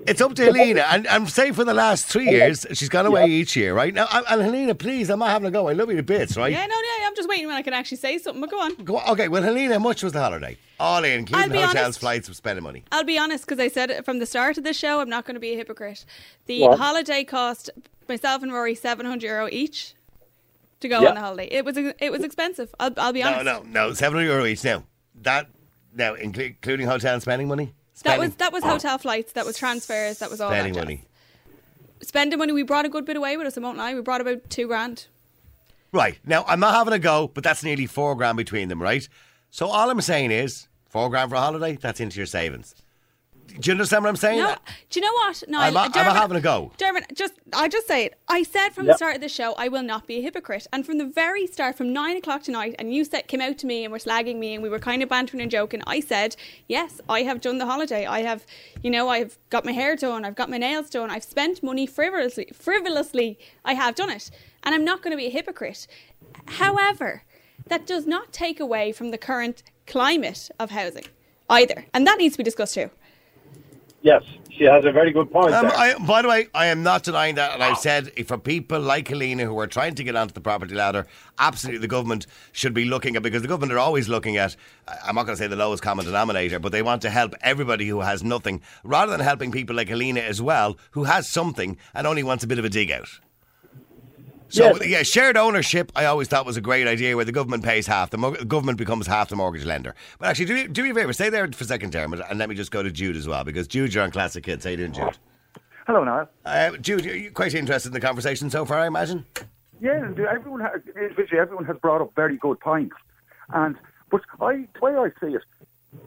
Speaker 3: it's up to Helena, and I'm saying for the last three oh, years she's gone away each year, right? Now, and and Helena, please, I'm not having a go. I love you to bits, right?
Speaker 4: Yeah, no, no, I'm just waiting when I can actually say something. But go on.
Speaker 3: Go, on. okay, well, Helena, how much was the holiday? All in,
Speaker 4: I'll
Speaker 3: including
Speaker 4: be
Speaker 3: hotels,
Speaker 4: honest.
Speaker 3: flights, spending money.
Speaker 4: I'll be honest because I said it from the start of the show. I'm not going to be a hypocrite. The
Speaker 6: What?
Speaker 4: holiday cost myself and Rory 700 euro each to go
Speaker 6: Yeah.
Speaker 4: on the holiday. It was it was expensive. I'll, I'll be honest
Speaker 3: No, no, no. Seven hundred euro each. Now that now including hotel and spending money.
Speaker 4: That was that was hotel flights. That was transfers. That was all
Speaker 3: spending
Speaker 4: that
Speaker 3: money.
Speaker 4: Spending money. We brought a good bit away with us. I won't lie. We brought about two grand.
Speaker 3: Right now, I'm not having a go, but that's nearly four grand between them, right? So all I'm saying is four grand for a holiday. That's into your savings. Do you understand what I'm saying?
Speaker 4: No, do you know what? No,
Speaker 3: I'm not- I'm not having a go.
Speaker 4: Dermot, just I just say it. I said from
Speaker 6: Yep.
Speaker 4: the start of the show I will not be a hypocrite, and from the very start, from nine o'clock tonight, and you said came out to me and were slagging me, and we were kind of bantering and joking. I said, yes, I have done the holiday. I have, you know, I've got my hair done, I've got my nails done, I've spent money frivolously. Frivolously, I have done it, and I'm not going to be a hypocrite. However, that does not take away from the current climate of housing either, and that needs to be discussed too.
Speaker 6: Yes, she has a very good point.
Speaker 3: Um. I, by the way, I am not denying that, and I've said for people like Helena who are trying to get onto the property ladder, absolutely the government should be looking at because the government are always looking at. I'm not going to say the lowest common denominator, but they want to help everybody who has nothing, rather than helping people like Helena as well, who has something and only wants a bit of a dig out. So
Speaker 6: Yes.
Speaker 3: yeah, shared ownership. I always thought was a great idea, where the government pays half, the mo- government becomes half the mortgage lender. But actually, do me, do me a favour, stay there for a second, Dermot, and let me just go to Jude as well, because Jude, you're on Classic Hits. How you doing, Jude?
Speaker 7: Hello, Niall.
Speaker 3: Uh, Jude, you're you're quite interested in the conversation so far, I imagine.
Speaker 7: Yeah, and everyone has, individually, everyone has brought up very good points. And but I, the way I see it,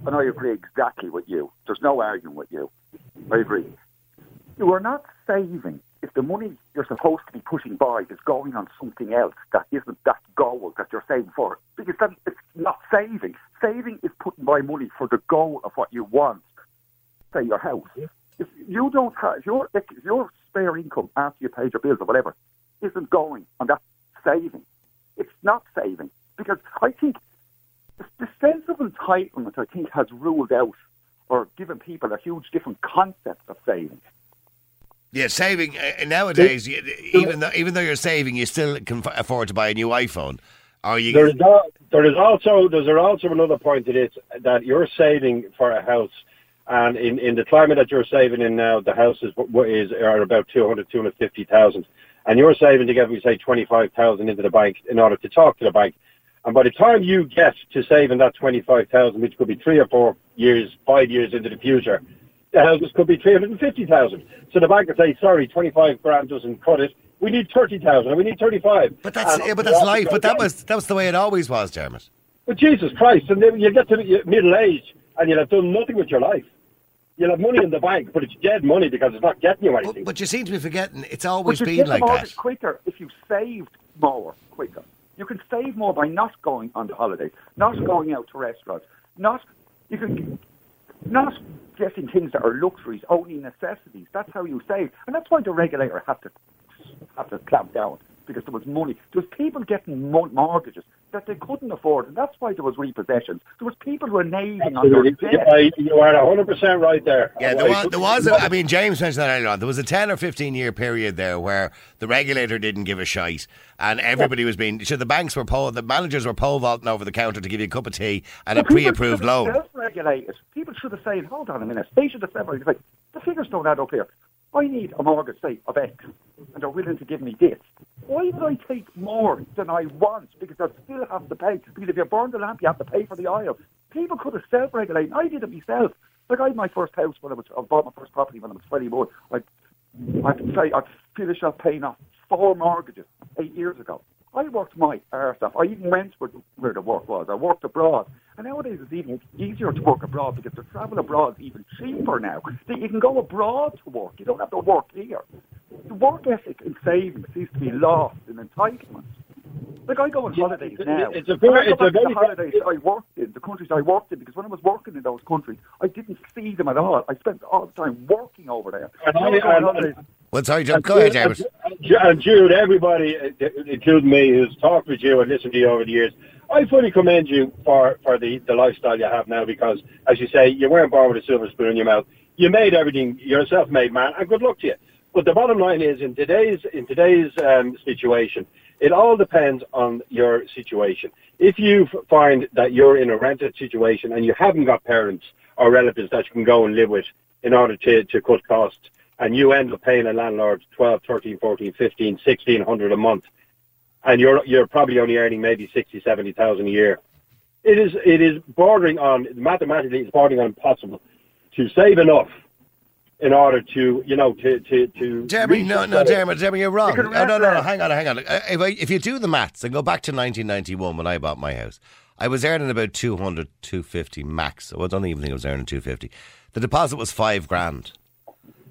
Speaker 7: and I agree exactly with you. There's no arguing with you. I agree. You are not saving if the money you're supposed to be putting by is going on something else that isn't that goal that you're saving for. Because then it's not saving. Saving is putting by money for the goal of what you want. Say your house. If you don't have if your if your spare income after you paid your bills or whatever isn't going on that saving, it's not saving because I think the sense of entitlement I think has ruled out or given people a huge different concept of saving.
Speaker 3: Yeah, saving uh, nowadays, you- even though even though you're saving, you still can f- afford to buy a new iPhone. Are you
Speaker 6: There is, al- there is also there's also another point to this that you're saving for a house, and in, in the climate that you're saving in now, the houses w- is are about 200, 250,000, and you're saving to get, we say, 25,000 into the bank in order to talk to the bank. And by the time you get to saving that 25,000, which could be three or four years, five years into the future, the houses could be 350,000. So the bank would say, sorry, 25 grand doesn't cut it. We need 30,000 and we need 35.
Speaker 3: but that's
Speaker 6: And
Speaker 3: yeah, but that's life. But that was that was the way it always was, Dermot.
Speaker 6: but Jesus Christ, and then you get to middle age and you'll have done nothing with your life. You'll have money in the bank, but it's dead money because it's not getting you anything.
Speaker 3: But, but you seem to be forgetting it's always
Speaker 7: But
Speaker 3: been
Speaker 7: get
Speaker 3: like
Speaker 7: the
Speaker 3: that.
Speaker 7: mortgage quicker if you saved more quicker. You can save more by not going on the holidays, not going out to restaurants, not you can not getting things that are luxuries, only necessities. That's how you save, and that's why the regulator had to had to clamp down because there was money. There was people getting mortgages that they couldn't afford, and that's why there was repossessions. There was people reneging on their
Speaker 6: Absolutely.
Speaker 7: debt.
Speaker 6: Yeah, you are 100% right there.
Speaker 3: Yeah, there
Speaker 6: I-
Speaker 3: was, there was a, I mean, James mentioned that earlier on. There was a 10 or 15 year period there where the regulator didn't give a shite and everybody was being, So the banks were pole, the managers were pole vaulting over the counter to give you a cup of tea and a
Speaker 7: But people
Speaker 3: pre
Speaker 7: Self-regulated. People should have said, "Hold on a minute." They should have self-regulated. Like, the figures don't add up here. I need a mortgage, say, of X, and they're willing to give me this. Why would I take more than I want? Because I still have to pay. Because if you burn the lamp, you have to pay for the oil. People could have self-regulated. I did it myself. Like I had my first house when I was, I bought my first property when I was 21. I, I could say I finished off paying off four mortgages eight years ago. I worked my arse off. I even went where, where the work was. I worked abroad. And nowadays it's even easier to work abroad because the travel abroad is even cheaper now. You can go abroad to work. You don't have to work here. The work ethic and savings seems to be lost in entitlement. Like I go on holidays now.
Speaker 6: it's a very-
Speaker 7: I
Speaker 6: it's a very-
Speaker 7: the holidays I worked in, the countries I worked in, because when I was working in those countries, I didn't see them at all. I spent all the time working over there.
Speaker 6: And I-
Speaker 7: I go on
Speaker 6: and-
Speaker 7: holidays-
Speaker 3: Well, sorry, John. Go ahead, James.
Speaker 6: And, and Jude, everybody, uh, including me, who's talked with you and listened to you over the years, I fully commend you for, for the, the lifestyle you have now because, as you say, you weren't born with a silver spoon in your mouth. You made everything. You're a self-made man, and good luck to you. But the bottom line is, in today's in today's um, situation, it all depends on your situation. If you find that you're in a rented situation and you haven't got parents or relatives that you can go and live with in order to, to cut costs, and you end up paying a landlord 12, 13, 14, 15, 1600 a month, and you're you're probably only earning maybe 60, 70,000 a year. It is it is bordering on mathematically it's bordering on impossible to save enough in order to you know to to to
Speaker 3: Jeremy, no, no, Jeremy, Jeremy, you're wrong.
Speaker 7: You
Speaker 3: No, no, no, no, hang on, hang on. Uh, If, I, if you do the maths and go back to 1991 when I bought my house, I was earning about 200, 250 max. I don't even think I was earning 250. The deposit was five grand.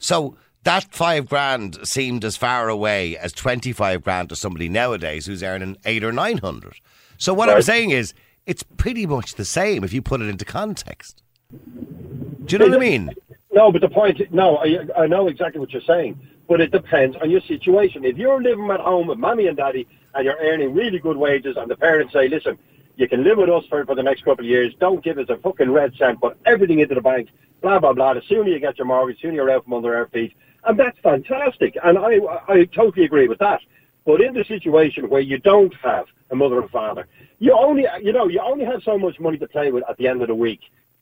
Speaker 3: So that five grand seemed as far away as 25 grand to somebody nowadays who's earning eight or 900. So what I'm saying is, it's pretty much the same if you put it into context. Do you know what I mean?
Speaker 6: No, but the point, no, I, I know exactly what you're saying, but it depends on your situation. If you're living at home with mommy and daddy and you're earning really good wages and the parents say, listen, you can live with us for, for the next couple of years, don't give us a fucking red cent, put everything into the bank, blah, blah, blah. The sooner you get your mortgage, the sooner you're out from under our feet. And that's fantastic. And I, I totally agree with that. But in the situation where you don't have a mother and father, you only, you know, you only have so much money to play with at the end of the week.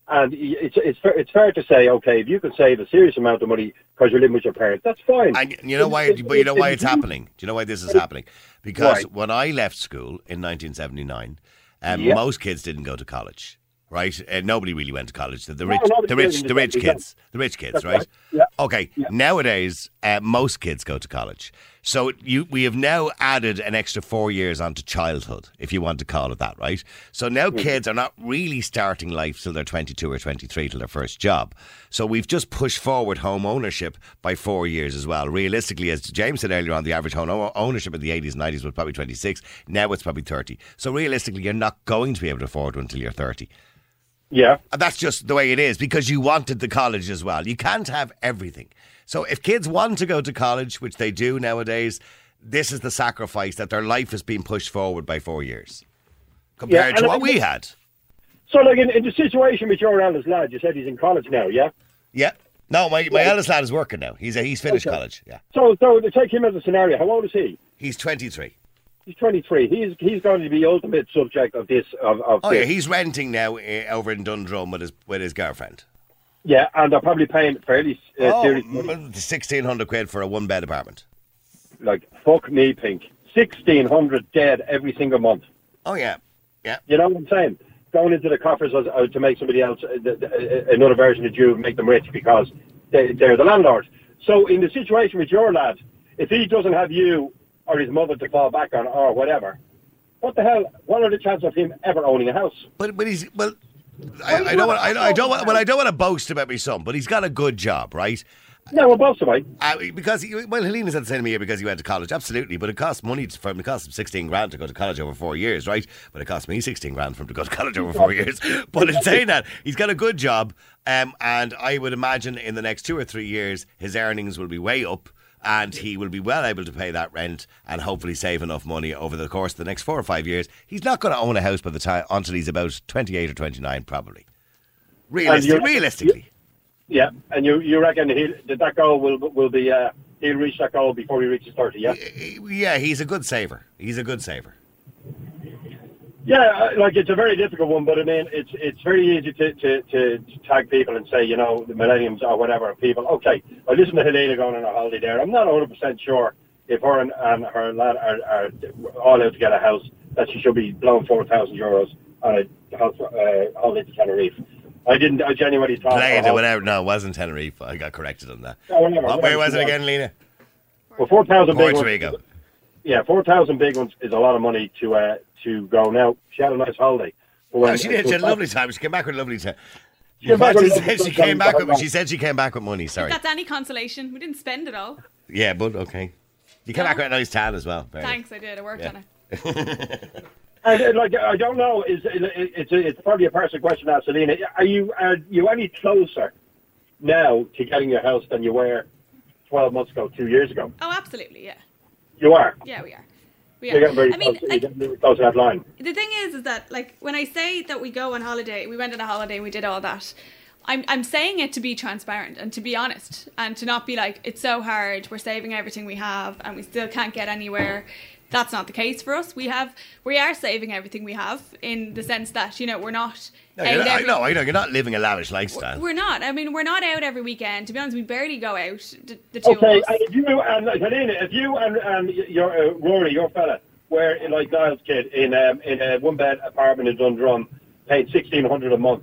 Speaker 6: And it's it's fair, it's fair to say, okay, if you can save a serious amount of money because you're living with your parents, that's fine.
Speaker 3: And you know why? But you know why it's happening. Do you know why this is happening? Because
Speaker 6: Why?
Speaker 3: when I left school in 1979, um,
Speaker 6: Yeah.
Speaker 3: most kids didn't go to college. Right? Uh, nobody really went to college. The, the
Speaker 6: No,
Speaker 3: rich, the rich, the rich kids, the rich kids,
Speaker 6: That's
Speaker 3: right?
Speaker 6: right. Yeah.
Speaker 3: Okay. Nowadays, uh, most kids go to college. So you, we have now added an extra four years onto childhood, if you want to call it that, right? So now kids are not really starting life till they're 22 or 23 till their first job. So we've just pushed forward home ownership by four years as well. Realistically, as James said earlier on, the average home ownership in the 80s and 90s was probably 26. Now it's probably 30. So realistically, you're not going to be able to afford one until you're 30.
Speaker 6: Yeah,
Speaker 3: And that's just the way it is because you wanted the college as well. You can't have everything. So if kids want to go to college, which they do nowadays, this is the sacrifice that their life is being pushed forward by four years compared
Speaker 6: and
Speaker 3: to
Speaker 6: I
Speaker 3: what we had.
Speaker 6: So, like in, in the situation with your eldest lad, you said he's in college now, yeah.
Speaker 3: Yeah. No, my, my eldest lad is working now. He's he's finished
Speaker 6: Okay.
Speaker 3: college. Yeah.
Speaker 6: So, so to take him as a scenario, how old is he?
Speaker 3: He's 23.
Speaker 6: He's 23. He's he's going to be the ultimate subject of this of, of
Speaker 3: Oh
Speaker 6: this.
Speaker 3: yeah, he's renting now uh, over in Dundrum with his with his girlfriend.
Speaker 6: yeah, and they're probably paying fairly uh,
Speaker 3: Oh, sixteen hundred quid for a one bed apartment.
Speaker 6: Like fuck me, pink. Sixteen hundred dead every single month.
Speaker 3: Oh yeah, yeah.
Speaker 6: You know what I'm saying? Going into the coffers as, uh, to make somebody else uh, th- th- uh, another version of you make them rich because they, they're the landlord. So in the situation with your lad, if he doesn't have you or his mother to fall back on or whatever, what the hell? What are the chances of him ever owning a house?
Speaker 3: But but he's well. I, I don't want. I, I don't want. Well, I don't want to boast about my son, but he's got a good job, right?
Speaker 6: No, well, both of them.
Speaker 3: Uh, because he, well, Helena's had the same year because he went to college, absolutely. But it costs money to, for him. It costs him sixteen grand to go to college over four years, right? But it cost me sixteen grand for him to go to college over four years. But in saying that, he's got a good job, um, and I would imagine in the next two or three years, his earnings will be way up. And he will be well able to pay that rent and hopefully save enough money over the course of the next four or five years. He's not going to own a house by the time until he's about twenty eight or twenty nine, probably. Realistic, realistically.
Speaker 6: Yeah, and you you reckon he that that goal will will be uh, he'll reach that goal before he reaches thirty? Yeah.
Speaker 3: Yeah, he's a good saver. He's a good saver.
Speaker 6: Yeah, uh, like it's a very difficult one, but I mean, it's it's very easy to, to, to, to tag people and say, you know, the millenniums or whatever people. Okay, I listen to Helena going on a holiday there. I'm not 100 percent sure if her and, and her lad are, are all out to get a house that she should be blowing four thousand euros on a house uh, holiday to Tenerife. I didn't. I genuinely thought.
Speaker 3: Played
Speaker 6: oh,
Speaker 3: or whatever. No, it wasn't Tenerife. I got corrected on that.
Speaker 6: Oh, whatever,
Speaker 3: What, where
Speaker 6: whatever
Speaker 3: was it again, Lena?
Speaker 6: Well, four thousand.
Speaker 3: Puerto Rico.
Speaker 6: Yeah, four thousand big ones is a lot of money to uh, to go. Now she had a nice holiday. But
Speaker 3: Oh, she did. She had a lovely time. She came back with a lovely time. She,
Speaker 6: came back with a
Speaker 3: she came back with. She said she came back with money. Sorry.
Speaker 4: That's any consolation, we didn't spend it all.
Speaker 3: Yeah, but okay. You came back with a nice tan as well. Very
Speaker 4: Thanks, I did. I worked
Speaker 3: Yeah.
Speaker 4: on it.
Speaker 6: And, like I don't know, is it, it, it's it's probably a personal question to ask Helena. Are you are you any closer now to getting your house than you were twelve months ago, two years ago?
Speaker 4: Oh, absolutely, yeah.
Speaker 6: You are.
Speaker 4: Yeah, we are. We
Speaker 6: You're getting very
Speaker 4: I mean,
Speaker 6: close. You're
Speaker 4: like,
Speaker 6: very close to that line.
Speaker 4: the thing is, is that like when I say that we go on holiday, we went on a holiday, and we did all that. I'm I'm saying it to be transparent and to be honest and to not be like it's so hard. We're saving everything we have and we still can't get anywhere. That's not the case for us. We have we are saving everything we have in the sense that you know we're not.
Speaker 3: No,
Speaker 4: out
Speaker 3: you're not, I
Speaker 4: every-
Speaker 3: know, I know. You're not living a lavish lifestyle.
Speaker 4: We're not. I mean, we're not out every weekend. To be honest, we barely go out. The, the two
Speaker 6: Okay,
Speaker 4: of us.
Speaker 6: and if you and Helena, if you and, and your uh, Rory, your fella, were in, like Niall's kid in um, in a one bed apartment in Dundrum, paying sixteen hundred a month,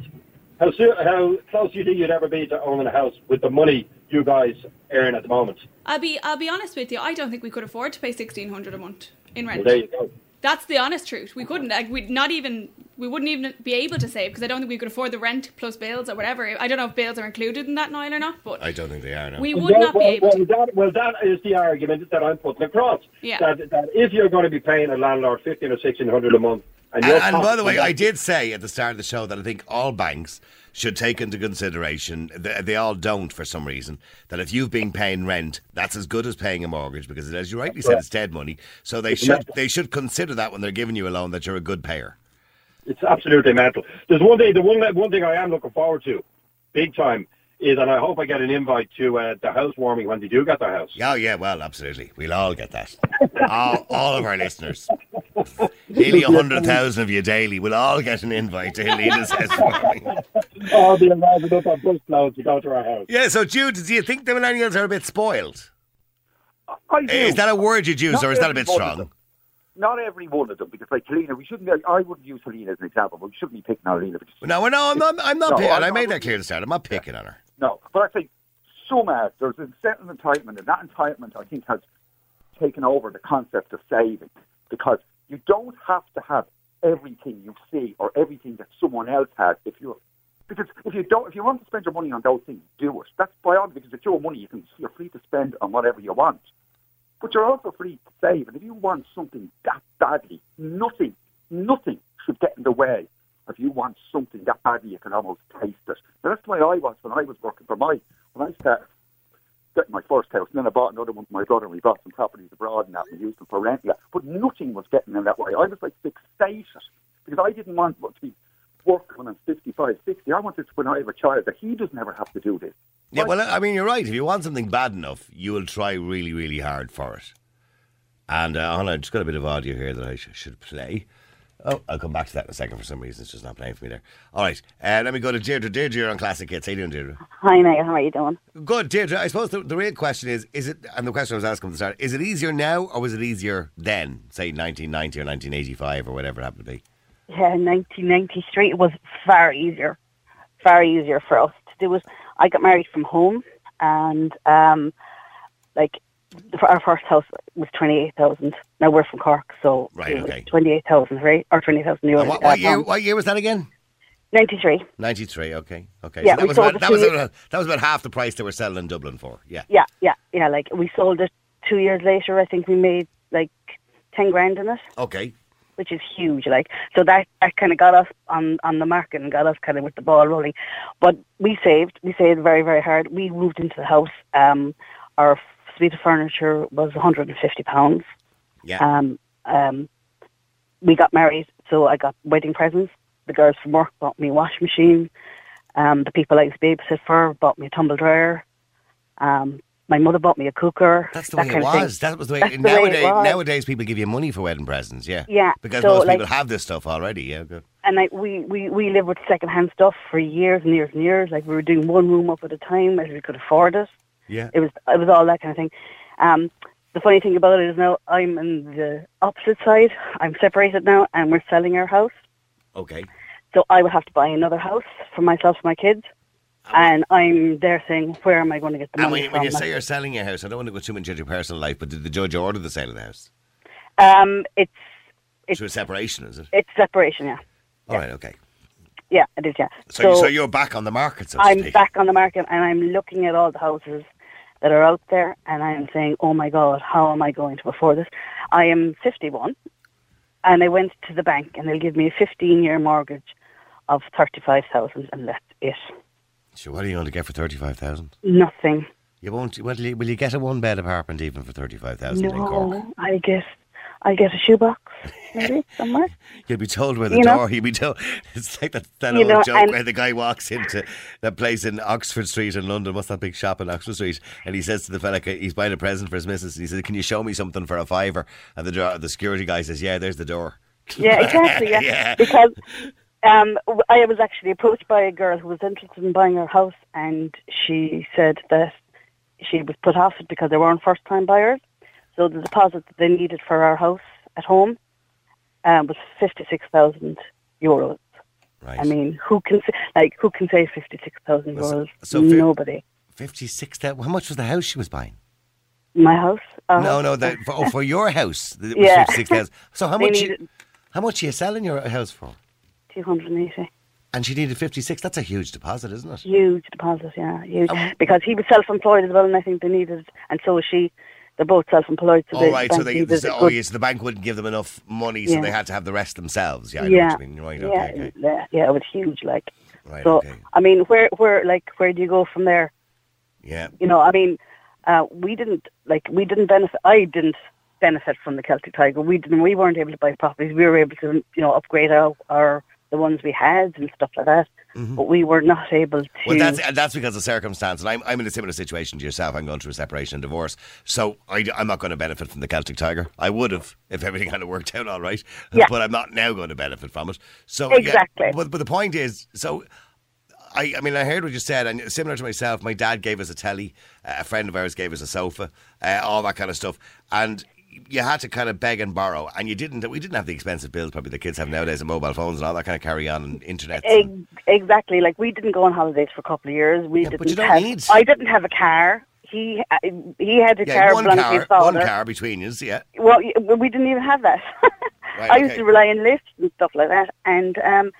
Speaker 6: how soon, how close do you think you'd ever be to owning a house with the money you guys earn at the moment?
Speaker 4: I'll be I'll be honest with you. I don't think we could afford to pay sixteen hundred a month in
Speaker 6: Well,
Speaker 4: rent.
Speaker 6: there you go.
Speaker 4: That's the honest truth. We couldn't. Like, we'd not even. We wouldn't even be able to save because I don't think we could afford the rent plus bills or whatever. I don't know if bills are included in that Niall or not, but
Speaker 3: I don't think they are now.
Speaker 4: we
Speaker 6: Well,
Speaker 4: would not be able.
Speaker 6: well,
Speaker 4: to.
Speaker 6: that, well, that is the argument that I'm putting across.
Speaker 4: Yeah.
Speaker 6: That, that if you're going to be paying a landlord fifteen or sixteen hundred a month, and,
Speaker 3: And, and by the way, I did say at the start of the show that I think all banks should take into consideration, they, they all don't for some reason, that if you've been paying rent, that's as good as paying a mortgage because, as you rightly said, it's dead money. So they should they should consider that when they're giving you a loan that you're a good payer.
Speaker 6: It's absolutely mental. There's one thing. The one one thing I am looking forward to, big time, is, and I hope I get an invite to uh, the housewarming when they do get their house.
Speaker 3: Yeah, oh, yeah, well, absolutely. We'll all get that. all, all of our listeners. Nearly 100,000 of you daily we'll all get an invite to Helena's housewarming.
Speaker 6: All the arriving up on bus loads to go to our house.
Speaker 3: Yeah, so Jude, do you think the millennials are a bit spoiled?
Speaker 7: I do.
Speaker 3: Is that a word you'd use,
Speaker 7: Not
Speaker 3: or is that a bit
Speaker 7: every one of
Speaker 3: strong?
Speaker 7: Not every one of them, because like Helena, we shouldn't. Be, I wouldn't use Helena as an example, but we shouldn't be picking on Helena.
Speaker 3: No, no, I'm not. I'm not.
Speaker 7: No,
Speaker 3: picking,
Speaker 7: I-
Speaker 3: and I
Speaker 7: I
Speaker 3: made that clear at the start. I'm not picking on her.
Speaker 7: No, but I think some are. There's a certain entitlement, and that entitlement, I think, has taken over the concept of saving, because you don't have to have everything you see or everything that someone else has. If you're because if you don't, if you want to spend your money on those things, do it. That's by all because it's your money. You can you're free to spend on whatever you want. But you're also free to save. And if you want something that badly, nothing, nothing should get in the way. If you want something that badly, you can almost taste it. Now, that's the way I was when I was working for my, when I started getting my first house. And then I bought another one for my brother and we bought some properties abroad and that. We used them for rent. and that. But nothing was getting in that way. I was like fixated because I didn't want to be working when I'm 55, 60. I wanted to, when I have a child that he doesn't ever have to do this.
Speaker 3: Yeah, well, I mean, you're right. If you want something bad enough, you will try really, really hard for it. And uh, on, I just got a bit of audio here that I sh- should play. Oh, I'll come back to that in a second. For some reason, it's just not playing for me there. All right, uh, let me go to Deirdre. Deirdre, you're on Classic Hits. How you doing, Deirdre?
Speaker 8: Hi, Niall. How are you doing?
Speaker 3: Good, Deirdre. I suppose the, the real question is: Is it? And the question I was asking at the start: Is it easier now, or was it easier then? Say 1990 or 1985 or whatever it happened to be.
Speaker 8: Yeah, 1993 it was far easier, far easier for us to do it. I got married from home, and um, like our first house was 28,000. Now we're from Cork, so
Speaker 3: Right, okay.
Speaker 8: 28,000, right? Or 20,000 euros.
Speaker 3: And what,
Speaker 8: uh,
Speaker 3: what year? What year was that again?
Speaker 8: 93.
Speaker 3: 93. Okay, okay.
Speaker 8: Yeah,
Speaker 3: so that was about, that was about, that was about half the price they were selling in Dublin for. Yeah.
Speaker 8: Yeah, yeah, yeah. Like we sold it two years later. I think we made like 10 grand in it.
Speaker 3: Okay.
Speaker 8: which is huge. Like so that that kind of got us on on the market and got us kind of with the ball rolling. But we saved, we saved very very hard. We moved into the house. Um, our suite of furniture was 150 pounds.
Speaker 3: Yeah.
Speaker 8: Um, um, we got married, so I got wedding presents. The girls from work bought me a washing machine. Um, the people I used to babysit for bought me a tumble dryer. Um, my mother bought me a cooker.
Speaker 3: That's the
Speaker 8: that
Speaker 3: way
Speaker 8: kind
Speaker 3: it was. That was the way.
Speaker 8: That's the way
Speaker 3: nowadays,
Speaker 8: it was.
Speaker 3: nowadays people give you money for wedding presents. Yeah.
Speaker 8: Yeah,
Speaker 3: Because
Speaker 8: so,
Speaker 3: most
Speaker 8: like-
Speaker 3: people have this stuff already. Yeah. Good.
Speaker 8: and like we we we lived with secondhand stuff for years and years and years. Like we were doing one room up at a time as we could afford it.
Speaker 3: Yeah.
Speaker 8: It was it was all that kind of thing. Um, the funny thing about it is now I'm in the opposite side. I'm separated now, and we're selling our house.
Speaker 3: Okay.
Speaker 8: So I would have to buy another house for myself and my kids. And I'm there saying, where am I going to get the
Speaker 3: And
Speaker 8: money
Speaker 3: when,
Speaker 8: from?
Speaker 3: when you say you're selling your house, I don't want to go too much into your personal life, but did the judge order the sale of the house?
Speaker 8: Um, it's It's-
Speaker 3: to a separation, is it?
Speaker 8: it's separation. Yeah,
Speaker 3: All right, okay.
Speaker 8: yeah, it is. Yeah.
Speaker 3: So, so, you're back on the market, so
Speaker 8: I'm
Speaker 3: speak.
Speaker 8: back on the market and I'm looking at all the houses that are out there and I'm saying, oh my God, how am I going to afford this? I am 51 and I went to the bank and they'll give me a 15 year mortgage of 35,000 and that's it.
Speaker 3: So what are you going to get for thirty-five thousand?
Speaker 8: Nothing.
Speaker 3: You won't. Will you, will you get a one-bed apartment even for thirty-five thousand in Cork?
Speaker 8: No, I guess I get a shoebox maybe somewhere.
Speaker 3: You'll be told where the
Speaker 8: You know?
Speaker 3: door. You'll be told. It's like that, that
Speaker 8: You
Speaker 3: old
Speaker 8: know,
Speaker 3: joke where the guy walks into that place in Oxford Street in London. What's that big shop in Oxford Street? And he says to the fella, he's buying a present for his missus. And he says, "Can you show me something for a fiver?" And the door- the security guy says, "Yeah, there's the door."
Speaker 8: Yeah, exactly. Yeah,
Speaker 3: Yeah.
Speaker 8: because um, I was actually approached by a girl who was interested in buying her house, and she said that she was put off it because they weren't first-time buyers. So the deposit that they needed for our house at home um, was fifty-six thousand euros.
Speaker 3: Right.
Speaker 8: I mean, who can say, like who can say fifty-six thousand euros?
Speaker 3: so fi-
Speaker 8: Nobody.
Speaker 3: Fifty-six thousand. How much was the house she was buying?
Speaker 8: My house. Uh,
Speaker 3: No, no, that for, oh, for your house. It was
Speaker 8: Yeah.
Speaker 3: fifty-six thousand. So how much? You,
Speaker 8: needed-
Speaker 3: how much are you selling your house for?
Speaker 8: two hundred and eighty.
Speaker 3: And she needed fifty-six. That's a huge deposit, isn't it?
Speaker 8: Huge deposit, yeah, huge.
Speaker 3: Um,
Speaker 8: because he was self-employed as well, and I think they needed, and so was she. They're both self-employed, so
Speaker 3: All right, so they, so, oh
Speaker 8: good-
Speaker 3: yes, the bank wouldn't give them enough money, so
Speaker 8: Yeah.
Speaker 3: they had to have the rest themselves. Yeah, I know
Speaker 8: yeah,
Speaker 3: what you mean. Right,
Speaker 8: yeah,
Speaker 3: okay, okay.
Speaker 8: yeah, yeah, it was huge. Like,
Speaker 3: Right,
Speaker 8: so
Speaker 3: okay.
Speaker 8: I mean, where, where, like, where do you go from there?
Speaker 3: Yeah.
Speaker 8: You know, I mean, uh, we didn't like we didn't benefit. I didn't benefit from the Celtic Tiger. We didn't. We weren't able to buy properties. We were able to, you know, upgrade our, our the ones we had and stuff like that. But we were not able to.
Speaker 3: Mm-hmm. Well, that's that's because of circumstance, and I'm I'm in a similar situation to yourself. I'm going through a separation and divorce, so I, am not going to benefit from the Celtic Tiger. I would have if everything had worked out all right,
Speaker 8: Yeah.
Speaker 3: but I'm not now going to benefit from it. So yeah,
Speaker 8: Exactly.
Speaker 3: but but the point is, so I, I mean, I heard what you said, and similar to myself, my dad gave us a telly, a friend of ours gave us a sofa, uh, all that kind of stuff, and you had to kind of beg and borrow, and you didn't. We didn't have the expensive bills probably the kids have nowadays, and mobile phones and all that kind of carry on and internet.
Speaker 8: Ex- exactly. Like we didn't go on holidays for a couple of years. We
Speaker 3: Yeah,
Speaker 8: didn't
Speaker 3: but you don't
Speaker 8: have.
Speaker 3: need-
Speaker 8: I didn't have a car. He uh, he had a
Speaker 3: yeah,
Speaker 8: car
Speaker 3: one car, one car between us, yeah.
Speaker 8: Well, we didn't even have that.
Speaker 3: Right,
Speaker 8: I used
Speaker 3: okay.
Speaker 8: to rely on lifts and stuff like that. And um,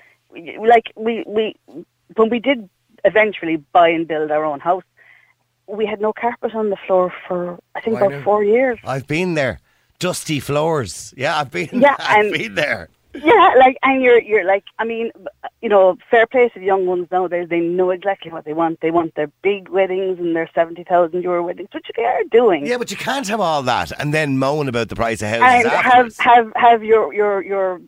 Speaker 8: like we we when we did eventually buy and build our own house, we had no carpet on the floor for I think
Speaker 3: I
Speaker 8: about
Speaker 3: know.
Speaker 8: four years.
Speaker 3: I've been there. Dusty floors. Yeah, I've been.
Speaker 8: Yeah,
Speaker 3: I've been there.
Speaker 8: Yeah, like and you're you're like I mean, you know, fair play to the young ones nowadays. They know exactly what they want. They want their big weddings and their seventy thousand euro weddings, which they are doing.
Speaker 3: Yeah, but you can't have all that and then moan about the price of houses
Speaker 8: and have
Speaker 3: afterwards.
Speaker 8: have have your your your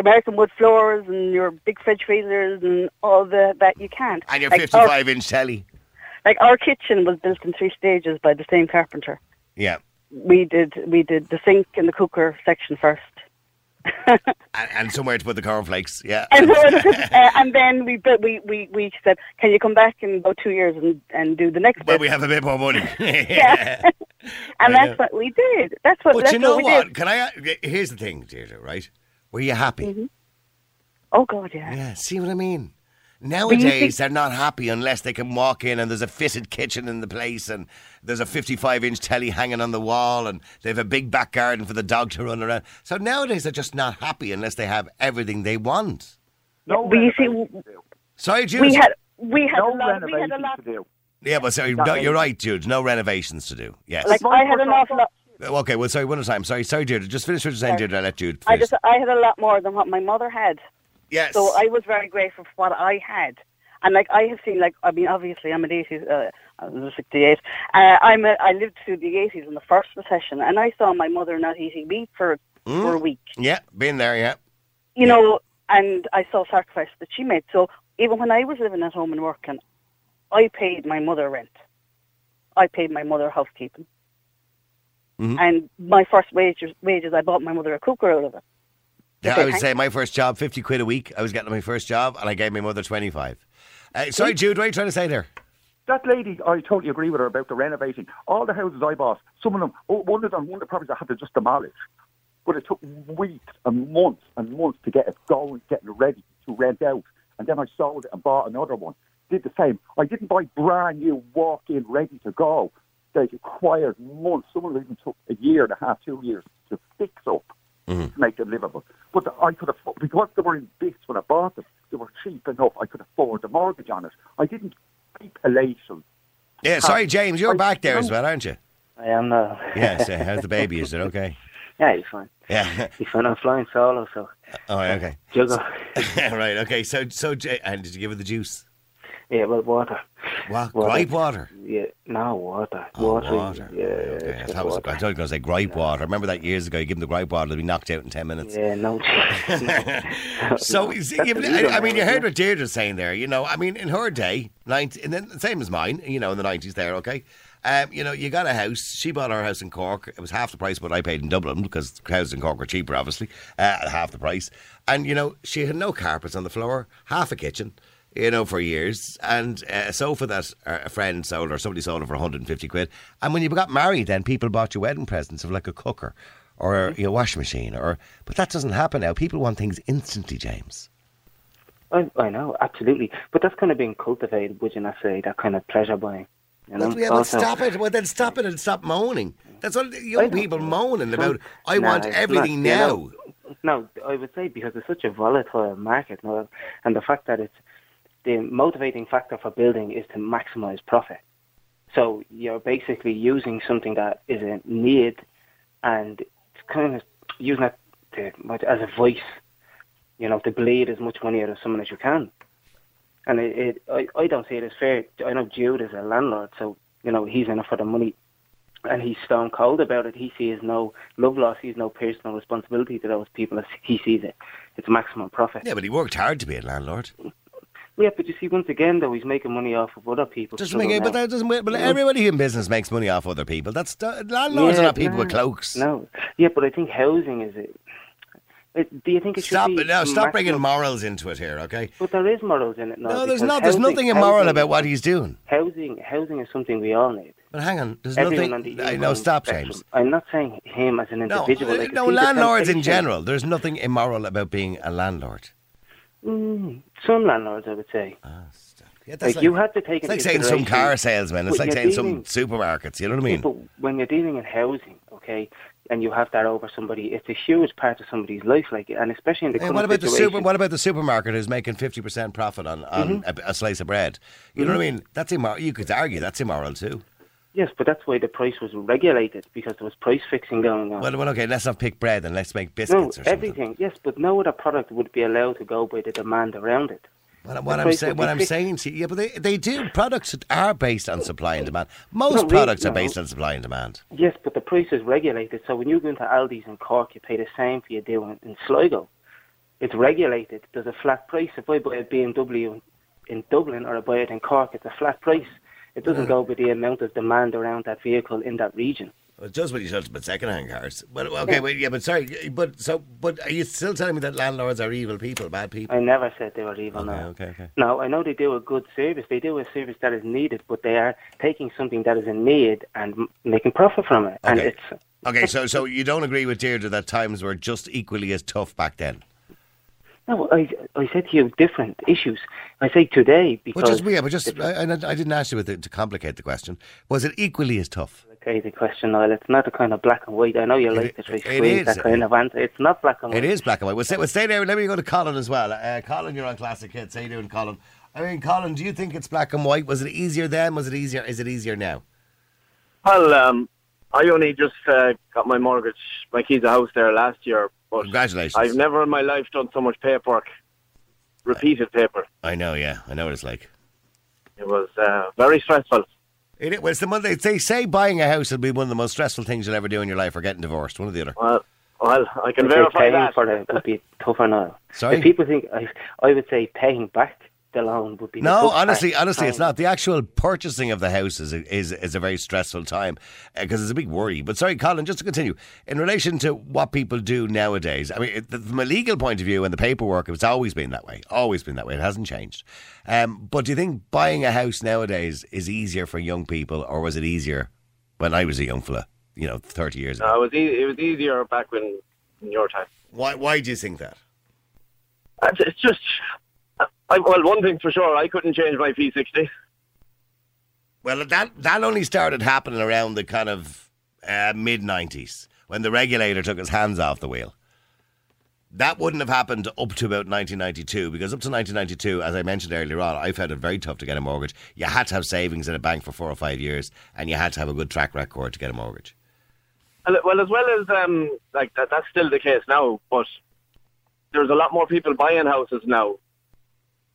Speaker 8: American wood floors and your big fridge freezers and all the that you can't.
Speaker 3: and your
Speaker 8: Like,
Speaker 3: 55
Speaker 8: Our,
Speaker 3: inch telly.
Speaker 8: Like our kitchen was built in three stages by the same carpenter.
Speaker 3: Yeah.
Speaker 8: We did we did the sink and the cooker section first,
Speaker 3: And, and somewhere to put the cornflakes. Yeah.
Speaker 8: and, uh, and then we built, we we we said, can you come back in about two years and and do the next
Speaker 3: Well,
Speaker 8: bit?
Speaker 3: we have a bit more money.
Speaker 8: Yeah. and
Speaker 3: I
Speaker 8: that's
Speaker 3: know.
Speaker 8: what we did. That's what.
Speaker 3: But
Speaker 8: that's
Speaker 3: you know
Speaker 8: what
Speaker 3: what? Can I? Here's the thing, Deirdre, right? Were you happy?
Speaker 8: Mm-hmm. Oh God, yeah.
Speaker 3: Yeah, see what I mean? Nowadays, they're not happy unless they can walk in and there's a fitted kitchen in the place and there's a 55 inch telly hanging on the wall and they have a big back garden for the dog to run around. So nowadays, they're just not happy unless they have everything they want.
Speaker 7: No
Speaker 8: But you see,
Speaker 7: renovations to do.
Speaker 3: Sorry, Jude.
Speaker 8: we had we had
Speaker 7: No
Speaker 8: a lot. We had a lot.
Speaker 7: to do.
Speaker 3: yeah, but sorry, no, you're right, Jude. No renovations to do. Yes.
Speaker 8: Like I had an awful lot.
Speaker 3: Uh, okay, well, sorry, one at a time. Sorry, sorry, Jude. Just finish what you're saying,
Speaker 8: Sorry.
Speaker 3: Jude. I'll let Jude
Speaker 8: I just I had a lot more than what my mother had.
Speaker 3: Yes.
Speaker 8: So I was very grateful for what I had. And like I have seen, like I mean, obviously I'm an 80s, uh, I was 68. Uh, I'm a, I lived through the 80s in the first recession, and I saw my mother not eating meat for for a week.
Speaker 3: yeah, been there, yeah.
Speaker 8: You know, and I saw sacrifice that she made. So even when I was living at home and working, I paid my mother rent. I paid my mother housekeeping.
Speaker 3: Mhm.
Speaker 8: And my first wages, wages, I bought my mother a cooker out of it.
Speaker 3: Yeah,
Speaker 8: Okay,
Speaker 3: I would
Speaker 8: thanks.
Speaker 3: say my first job, 50 quid a week. I was getting my first job and I gave my mother 25. Uh, sorry, Jude, what are you trying to say there?
Speaker 7: That lady, I totally agree with her about the renovating. All the houses I bought, some of them, one of them, one of the properties I had to just demolish. But it took weeks and months and months to get it going, getting ready to rent out. And then I sold it and bought another one. Did the same. I didn't buy brand new walk-in, ready to go. they required months. Some of them even took a year and a half, two years to fix up to make them livable. But the, I could afford because they were in bits when I bought them. They were cheap enough. I could afford the mortgage on it. I didn't keep elation.
Speaker 3: Yeah, sorry, James, you're
Speaker 7: I-
Speaker 3: back there
Speaker 7: I-
Speaker 3: as well, aren't you?
Speaker 5: I am now.
Speaker 3: Yes. uh, how's the baby? Is it okay?
Speaker 5: yeah, he's fine.
Speaker 3: Yeah.
Speaker 5: He's fine. I'm flying solo, so
Speaker 3: Oh, okay.
Speaker 5: juggle.
Speaker 3: right. Okay. So, so, J- and did you give her the juice?
Speaker 5: Yeah, well, water.
Speaker 3: What?
Speaker 5: Water.
Speaker 3: Gripe water.
Speaker 5: Yeah, no water.
Speaker 3: Oh,
Speaker 5: water.
Speaker 3: water.
Speaker 5: Yeah,
Speaker 3: Okay. I thought, was,
Speaker 5: water.
Speaker 3: I thought you were going to say gripe water. Remember that years ago? You give them the gripe water, they'll be knocked out in ten minutes.
Speaker 5: Yeah, no. no.
Speaker 3: So,
Speaker 5: No,
Speaker 3: I, I mean, you heard what Deirdre's saying there. You know, I mean, in her day, 90, and then same as mine. You know, in the nineties, there, okay. Um, you know, you got a house. She bought her house in Cork. It was half the price what I paid in Dublin because houses in Cork were cheaper, obviously, uh, at half the price. And you know, she had no carpets on the floor, half a kitchen. You know, for years, and uh, a sofa that uh, a friend sold or somebody sold it for 150 quid. And when you got married, then people bought you wedding presents of like a cooker or
Speaker 5: Mm-hmm.
Speaker 3: you know, washing machine, or but that doesn't happen now. People want things instantly, James.
Speaker 5: I, I know, absolutely. But that's kind of being cultivated, would you not say? That kind of pleasure buying. You know?
Speaker 3: Well, yeah,
Speaker 5: Also-
Speaker 3: stop it. Well, then stop it and stop moaning. That's what young
Speaker 5: I
Speaker 3: people moaning about. I
Speaker 5: No,
Speaker 3: want everything
Speaker 5: not, you
Speaker 3: now.
Speaker 5: know. No, I would say because it's such a volatile market now, and the fact that it's the motivating factor for building is to maximize profit. So you're basically using something that is a need, and it's kind of using it to, as a voice, you know, to bleed as much money out of someone as you can. And it, it I, I don't see it as fair. I know Jude is a landlord, so you know he's in it for the money and he's stone cold about it. He sees no love loss. He has no personal responsibility to those people. As he sees it, it's maximum profit.
Speaker 3: Yeah, but he worked hard to be a landlord.
Speaker 5: Yeah, but you see, once again, though, he's making money off of other people.
Speaker 3: Doesn't make it, but that doesn't. But
Speaker 5: Yeah.
Speaker 3: everybody in business makes money off other people. That's landlords are not people with cloaks.
Speaker 5: No, yeah, but I think housing is it. it do you think it should
Speaker 3: Stop
Speaker 5: be
Speaker 3: it now. Stop
Speaker 5: maximum-
Speaker 3: bringing morals into it here, okay?
Speaker 5: But there is morals in it. now,
Speaker 3: No, there's not. There's
Speaker 5: housing-
Speaker 3: nothing immoral
Speaker 5: housing-
Speaker 3: about what he's doing.
Speaker 5: Housing, housing is something we all need.
Speaker 3: But hang on, there's
Speaker 5: Everyone
Speaker 3: nothing. I know. Stop,
Speaker 5: spectrum.
Speaker 3: James.
Speaker 5: I'm not saying him as an individual.
Speaker 3: uh,
Speaker 5: I
Speaker 3: no, landlords in general. There's nothing immoral about being a landlord.
Speaker 5: Mm, some landlords, I would say.
Speaker 3: Yeah,
Speaker 5: like, you have to take
Speaker 3: It's like saying some car salesman. It's like saying some supermarkets. You know what I mean?
Speaker 5: But when you're dealing in housing, okay, and you have that over somebody, it's a huge part of somebody's life, like, and especially in the
Speaker 3: Hey, what about the super? What about the supermarket who's making fifty percent profit on, on
Speaker 5: Mm-hmm.
Speaker 3: a, a slice of bread? You know what I mean? That's immoral. You could argue that's immoral too.
Speaker 5: Yes, but that's why the price was regulated because there was price fixing going on.
Speaker 3: Well, well, okay. Let's not pick bread and let's make
Speaker 5: no,
Speaker 3: biscuits or something.
Speaker 5: everything. Yes, but no other product would be allowed to go by the demand around it.
Speaker 3: What, what I'm
Speaker 5: would
Speaker 3: what I'm saying to you, yeah, but they, they do. Products are based on supply and demand. Most
Speaker 5: No,
Speaker 3: products are
Speaker 5: no.
Speaker 3: based on supply and demand.
Speaker 5: Yes, but the price is regulated. So when you go into Aldi's in Cork, you pay the same for you do in, in Sligo. It's regulated. There's a flat price. If I buy a BMW in Dublin or I buy it in Cork, it's a flat price. It doesn't mm. go with the amount of demand around that vehicle in that region.
Speaker 3: Well, just what you said about second-hand cars. But okay, wait, yeah, but sorry, but so, but are you still telling me that landlords are evil people, bad people?
Speaker 5: I never said they were evil.
Speaker 3: Okay,
Speaker 5: no.
Speaker 3: okay, okay.
Speaker 5: No, I know they do a good service. They do a service that is needed, but they are taking something that is in need and making profit from it. And
Speaker 3: Okay.
Speaker 5: it's
Speaker 3: Okay, so so you don't agree with Deirdre that times were just equally as tough back then?
Speaker 5: No. I I said to you different issues. I say today because
Speaker 3: Well, just yeah, but just I, I I didn't ask you with it to complicate the question. Was it equally as tough?
Speaker 5: Okay, the question, Niall. It's not a kind of black and white. I know you like to try
Speaker 3: it
Speaker 5: squeeze that kind of answer. It's not black and white.
Speaker 3: It is black and white. We'll stay, we'll stay there. Let me go to Colin as well. Uh, Colin, you're on Classic Hits. How you doing, Colin? I mean, Colin, do you think it's black and white? Was it easier then? Was it easier? Is it easier now?
Speaker 9: Well, um, I only just uh, got my mortgage, my keys a house there last year. But
Speaker 3: Congratulations.
Speaker 9: I've never in my life done so much paperwork, repeated paper.
Speaker 3: I know, yeah, I know what it's like.
Speaker 9: It was uh, very stressful.
Speaker 3: It, it- well, the one they, they say buying a house will be one of the most stressful things you'll ever do in your life, or getting divorced, one or the other.
Speaker 9: Well, well, I can
Speaker 5: I'd
Speaker 9: verify
Speaker 5: paying
Speaker 9: that.
Speaker 5: for it would be tougher now.
Speaker 3: Sorry?
Speaker 5: If people think, I, I would say paying back the loan would be
Speaker 3: No,
Speaker 5: tough part.
Speaker 3: honestly, honestly, it's
Speaker 5: Um,
Speaker 3: not. The actual purchasing of the house is a, is, is a very stressful time because it's a big worry. But sorry, Colin, just to continue, in relation to what people do nowadays, I mean, it, from a legal point of view and the paperwork, it's always been that way. Always been that way. It hasn't changed. Um, but do you think buying a house nowadays is easier for young people, or was it easier when I was a young fella? You know, thirty years ago.
Speaker 9: No, it was e- it was easier back when in your time.
Speaker 3: Why? Why do you think that?
Speaker 9: It's, it's just, I, well, one thing for sure, I couldn't change my P60.
Speaker 3: Well, that that only started happening around the kind of uh, mid '90s when the regulator took his hands off the wheel. That wouldn't have happened up to about 1992 because up to 1992, as I mentioned earlier on, I found it very tough to get a mortgage. You had to have savings in a bank for four or five years, and you had to have a good track record to get a mortgage.
Speaker 6: Well, well, as well as um, like that, that's still the case now. But there's a lot more people buying houses now.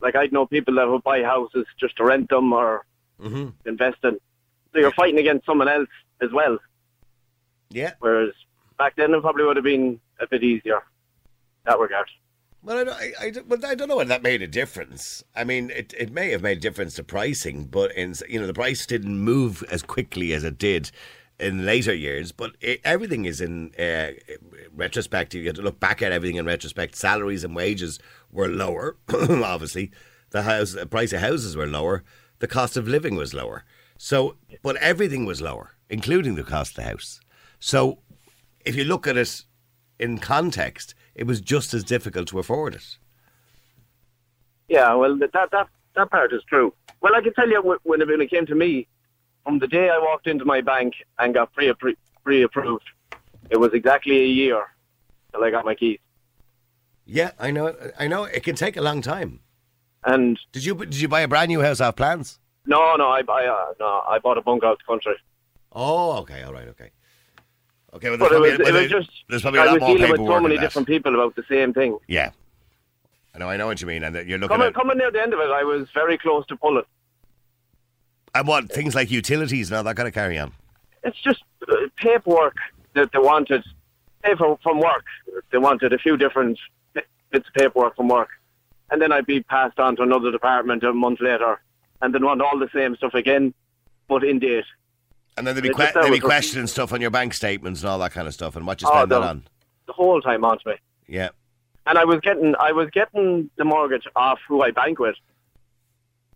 Speaker 6: Like I know people that would buy houses just to rent them or
Speaker 3: Mm-hmm.
Speaker 6: invest in. So you're fighting against someone else as well.
Speaker 3: Yeah.
Speaker 6: Whereas back then it probably would have been a bit easier. in That regard.
Speaker 3: Well, I, don't- I, I, but I don't know whether that made a difference. I mean, it, it may have made a difference to pricing, but in you know the price didn't move as quickly as it did in later years. But it, everything is in uh, retrospect. You have to look back at everything in retrospect. Salaries and wages were lower, obviously. The house, the price of houses were lower. The cost of living was lower. So, but everything was lower, including the cost of the house. So, if you look at it in context, it was just as difficult to afford it.
Speaker 6: Yeah, well, that that that part is true. Well, I can tell you when it, when it came to me, from the day I walked into my bank and got pre pre approved, it was exactly a year till I got my keys.
Speaker 3: Yeah, I know. I know. It can take a long time.
Speaker 6: And
Speaker 3: did you did you buy a brand new house off plans?
Speaker 6: No, no, I I uh, no, I bought a bunk out the country.
Speaker 3: Oh, okay, all right, okay, okay. Well, there's
Speaker 6: But it was,
Speaker 3: well,
Speaker 6: it was just
Speaker 3: there's probably a
Speaker 6: I
Speaker 3: lot
Speaker 6: was
Speaker 3: more
Speaker 6: dealing with so many different people about the same thing.
Speaker 3: Yeah, I know. I know what you mean, and you're looking
Speaker 6: Coming
Speaker 3: at
Speaker 6: coming near the end of it, I was very close to pulling.
Speaker 3: And what things like utilities and all that kind of carry on.
Speaker 6: It's just uh, paperwork that they wanted. Paper from work. They wanted a few different bits of paperwork from work, and then I'd be passed on to another department a month later, and then want all the same stuff again, but in date.
Speaker 3: And then they'd be, que- they'd be questioning stuff on your bank statements and all that kind of stuff, and what you
Speaker 6: Oh,
Speaker 3: spend that
Speaker 6: the-
Speaker 3: on.
Speaker 6: the whole time on to me.
Speaker 3: Yeah.
Speaker 6: And I was getting I was getting the mortgage off who I bank with.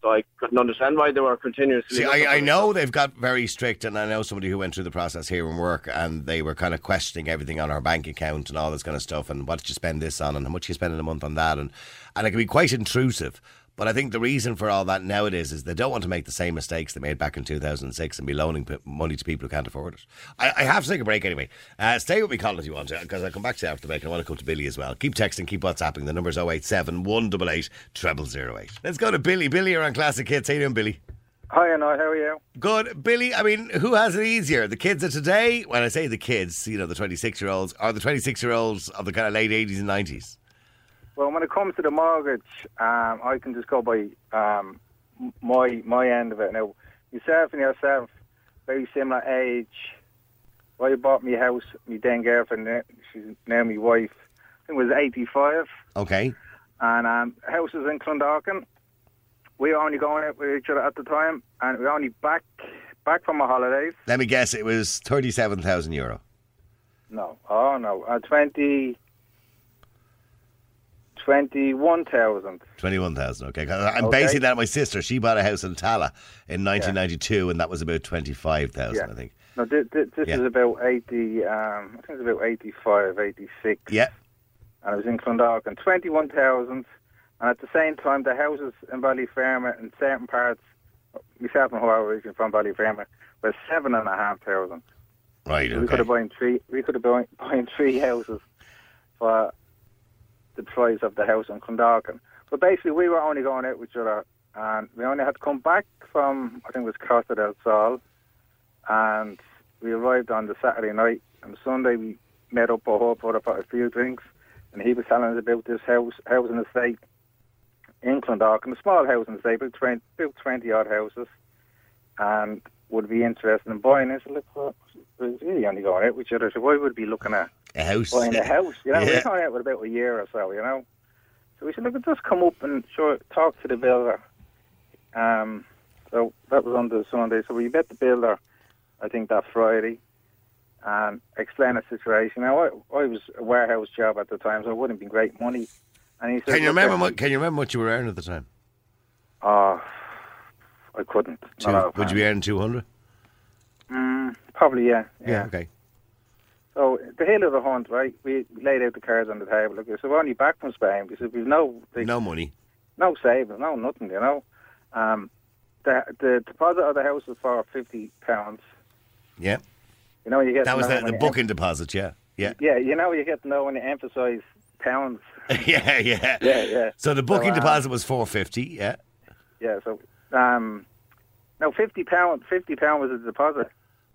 Speaker 6: So I couldn't understand why they were continuously
Speaker 3: See, I, I know they've got very strict, and I know somebody who went through the process here in work, and they were kind of questioning everything on our bank account and all this kind of stuff, and what did you spend this on, and how much you spend in a month on that, and and it can be quite intrusive. But I think the reason for all that nowadays is they don't want to make the same mistakes they made back in 2006 and be loaning p- money to people who can't afford it. I, I have to take a break anyway. Uh, stay with me, Colin, if you want to, because I'll come back to you after the break. and I want to come to Billy as well. Keep texting, keep WhatsApping. The number's 087 188 0008. Let's go to Billy. Billy, you're on Classic Hits. How you doing, Billy?
Speaker 10: Hi, and how are you?
Speaker 3: Good. Billy, I mean, who has it easier? The kids of today? When I say the kids, you know, the 26 year olds, or the 26 year olds of the kind of late 80s and 90s?
Speaker 10: Well, when it comes to the mortgage, um, I can just go by um, my my end of it. Now, yourself and yourself, very similar age. I bought me a house, my then girlfriend, she's now my wife. I think it was 85.
Speaker 3: Okay.
Speaker 10: And um, house was in Clondalkin. We were only going out with each other at the time, and we were only back back from our holidays.
Speaker 3: Let me guess, it was 37,000 euro.
Speaker 10: No, oh no, uh, 20, 21,000.
Speaker 3: 21,000, okay. I'm
Speaker 10: Okay.
Speaker 3: basing that on my sister. She bought a house in Tallaght in 1992, and that was about 25,000,
Speaker 10: Yeah.
Speaker 3: I think.
Speaker 10: No, this, this,
Speaker 3: Yeah.
Speaker 10: is about 80, um, I think it's about 85, 86.
Speaker 3: Yeah.
Speaker 10: And it was in Clondalkin, 21,000. And at the same time, the houses in Ballyfermot in certain parts, myself and whoever originally from Ballyfermot, were 7,500.
Speaker 3: Right,
Speaker 10: We could have bought three, we could have bought buying three houses for the price of the house in Clondalkin. But basically, we were only going out with each other, and we only had to come back from, I think it was Costa del Sol, and we arrived on the Saturday night. And Sunday, we met up a hub for a few drinks, and he was telling us about this house, housing estate in Clondalkin, a small house housing estate, about 20, about 20 odd houses, and would be interested in buying it. So look, well, really only going out with each other, so why would we be looking at
Speaker 3: A house.
Speaker 10: buying a house? You know,
Speaker 3: Yeah.
Speaker 10: we're going out with about a year or so, you know. So we said, look, just come up and sure talk to the builder. Um, so that was on the Sunday. So we met the builder, I think that Friday, and explained the situation. Now I, I was a warehouse job at the time, so it wouldn't be great money. And he said,
Speaker 3: Can you remember
Speaker 10: uh,
Speaker 3: what? Can you remember what you were earning at the time?
Speaker 10: Oh, I couldn't.
Speaker 3: Two, would you be earning two hundred?
Speaker 10: Mm, probably, yeah.
Speaker 3: Yeah. Okay.
Speaker 10: So the hill of the hunt, right? We laid out the cards on the table. Look, so we're only back from Spain. We said we've no
Speaker 3: No money.
Speaker 10: no savings, no nothing, you know. Um, the the deposit of the house was for fifty pounds.
Speaker 3: Yeah.
Speaker 10: You know, you get
Speaker 3: That was
Speaker 10: know
Speaker 3: the,
Speaker 10: when
Speaker 3: the
Speaker 10: you
Speaker 3: booking deposit, yeah. Yeah.
Speaker 10: yeah, you know, you get to know when you emphasise pounds.
Speaker 3: yeah, yeah.
Speaker 10: Yeah, yeah.
Speaker 3: So the booking
Speaker 10: So, um,
Speaker 3: deposit was 450, yeah.
Speaker 10: Yeah, so um, no, fifty pound. Fifty pound was the deposit.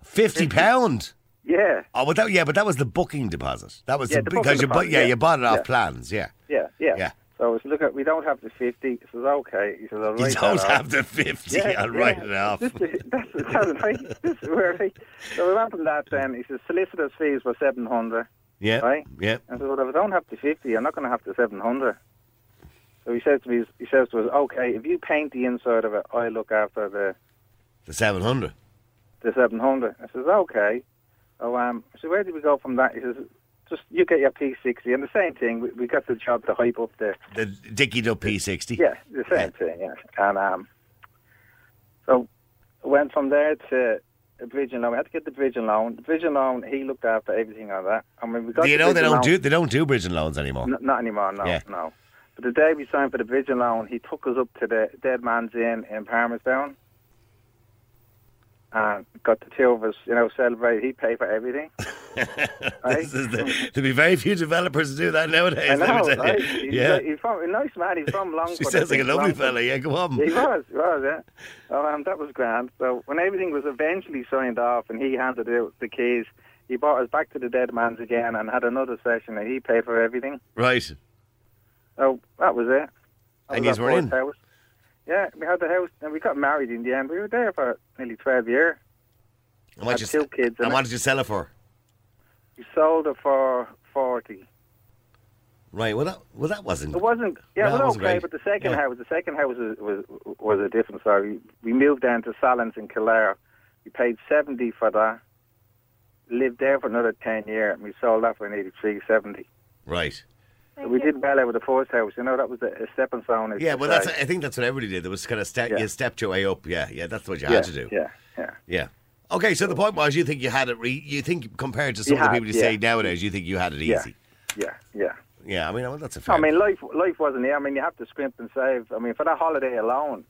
Speaker 3: 50 pound.
Speaker 10: Yeah,
Speaker 3: Oh, but that, yeah, but that was the booking deposit. That was
Speaker 10: Yeah,
Speaker 3: the,
Speaker 10: the
Speaker 3: because you bought, yeah,
Speaker 10: yeah,
Speaker 3: you bought it off
Speaker 10: yeah.
Speaker 3: plans, yeah.
Speaker 10: yeah, yeah.
Speaker 3: Yeah.
Speaker 10: So I was look at we don't have the fifty. He says okay. He says I'll
Speaker 3: You
Speaker 10: write that
Speaker 3: don't
Speaker 10: off.
Speaker 3: have the 50,
Speaker 10: Yeah,
Speaker 3: I'll write it off.
Speaker 10: This, is- that's that's right. This is where he, so we went from that. Then he says solicitors' fees were seven hundred.
Speaker 3: Yeah,
Speaker 10: Right.
Speaker 3: yeah.
Speaker 10: I said, well, if I don't have the fifty, I'm not going to have the seven hundred. So he says to me, he says to us, okay, if you paint the inside of it, I look after the
Speaker 3: The 700.
Speaker 10: the seven hundred. I says, okay. Oh, um, so where did we go from that? He says, just you get your P60, and the same thing. We, we got the job to hype up the
Speaker 3: The Dickie Dub P60.
Speaker 10: yeah, the same thing. Yeah, and um, so went from there to a bridging loan. We had to get the bridging loan. The bridging loan, he looked after everything on that. I mean, we got
Speaker 3: Do you know they don't
Speaker 10: loan.
Speaker 3: do they don't do bridging loans anymore?
Speaker 10: N- not anymore, no,
Speaker 3: Yeah.
Speaker 10: no. But the day we signed for the bridging loan, he took us up to the Dead Man's Inn in Palmerstown. And got the two of us, you know, celebrate. He paid for everything. right?
Speaker 3: The, there'll be very few developers do that nowadays.
Speaker 10: I know, right? He's,
Speaker 3: Yeah.
Speaker 10: he's from a nice man. He's from Longford.
Speaker 3: She
Speaker 10: I
Speaker 3: sounds like a lovely
Speaker 10: Longford.
Speaker 3: fella. Yeah, go on.
Speaker 10: He was, he was, yeah. So, um, that was grand. So when everything was eventually signed off and he handed out the keys, he brought us back to the dead man's again and had another session and he paid for everything.
Speaker 3: Right.
Speaker 10: So that was it. That
Speaker 3: And
Speaker 10: was
Speaker 3: were in?
Speaker 10: House. Yeah, we had the house and we got married in the end. We were there for nearly 12 years.
Speaker 3: And what,
Speaker 10: Had
Speaker 3: you,
Speaker 10: two kids
Speaker 3: and what did you sell it for?
Speaker 10: We sold it for 40.
Speaker 3: Right. Well, that well that wasn't.
Speaker 10: It wasn't. Yeah,
Speaker 3: No,
Speaker 10: it
Speaker 3: it
Speaker 10: was
Speaker 3: wasn't
Speaker 10: okay. But the second
Speaker 3: Yeah.
Speaker 10: house, the second house was, was was a different story. We moved down to Sallins in Kildare. We paid seventy for that. Lived there for another ten years, and we sold that for nearly three seventy.
Speaker 3: Right.
Speaker 10: So we did well out of the first house. You know, that was a, a stepping stone.
Speaker 3: Yeah. Well, that's. I think that's what everybody did. There was kind of step.
Speaker 10: Yeah.
Speaker 3: You stepped your way up. Yeah. Yeah. That's what you
Speaker 10: yeah,
Speaker 3: had to do.
Speaker 10: Yeah, yeah.
Speaker 3: Yeah. Okay. So the point was, you think you had it. Re- you think compared to some
Speaker 10: You
Speaker 3: of the people you say nowadays, you think you had it easy.
Speaker 10: Yeah, yeah.
Speaker 3: Yeah. I mean, well, that's a fair.
Speaker 10: I mean, life life wasn't there. I mean, you have to scrimp and save. I mean, for that holiday alone,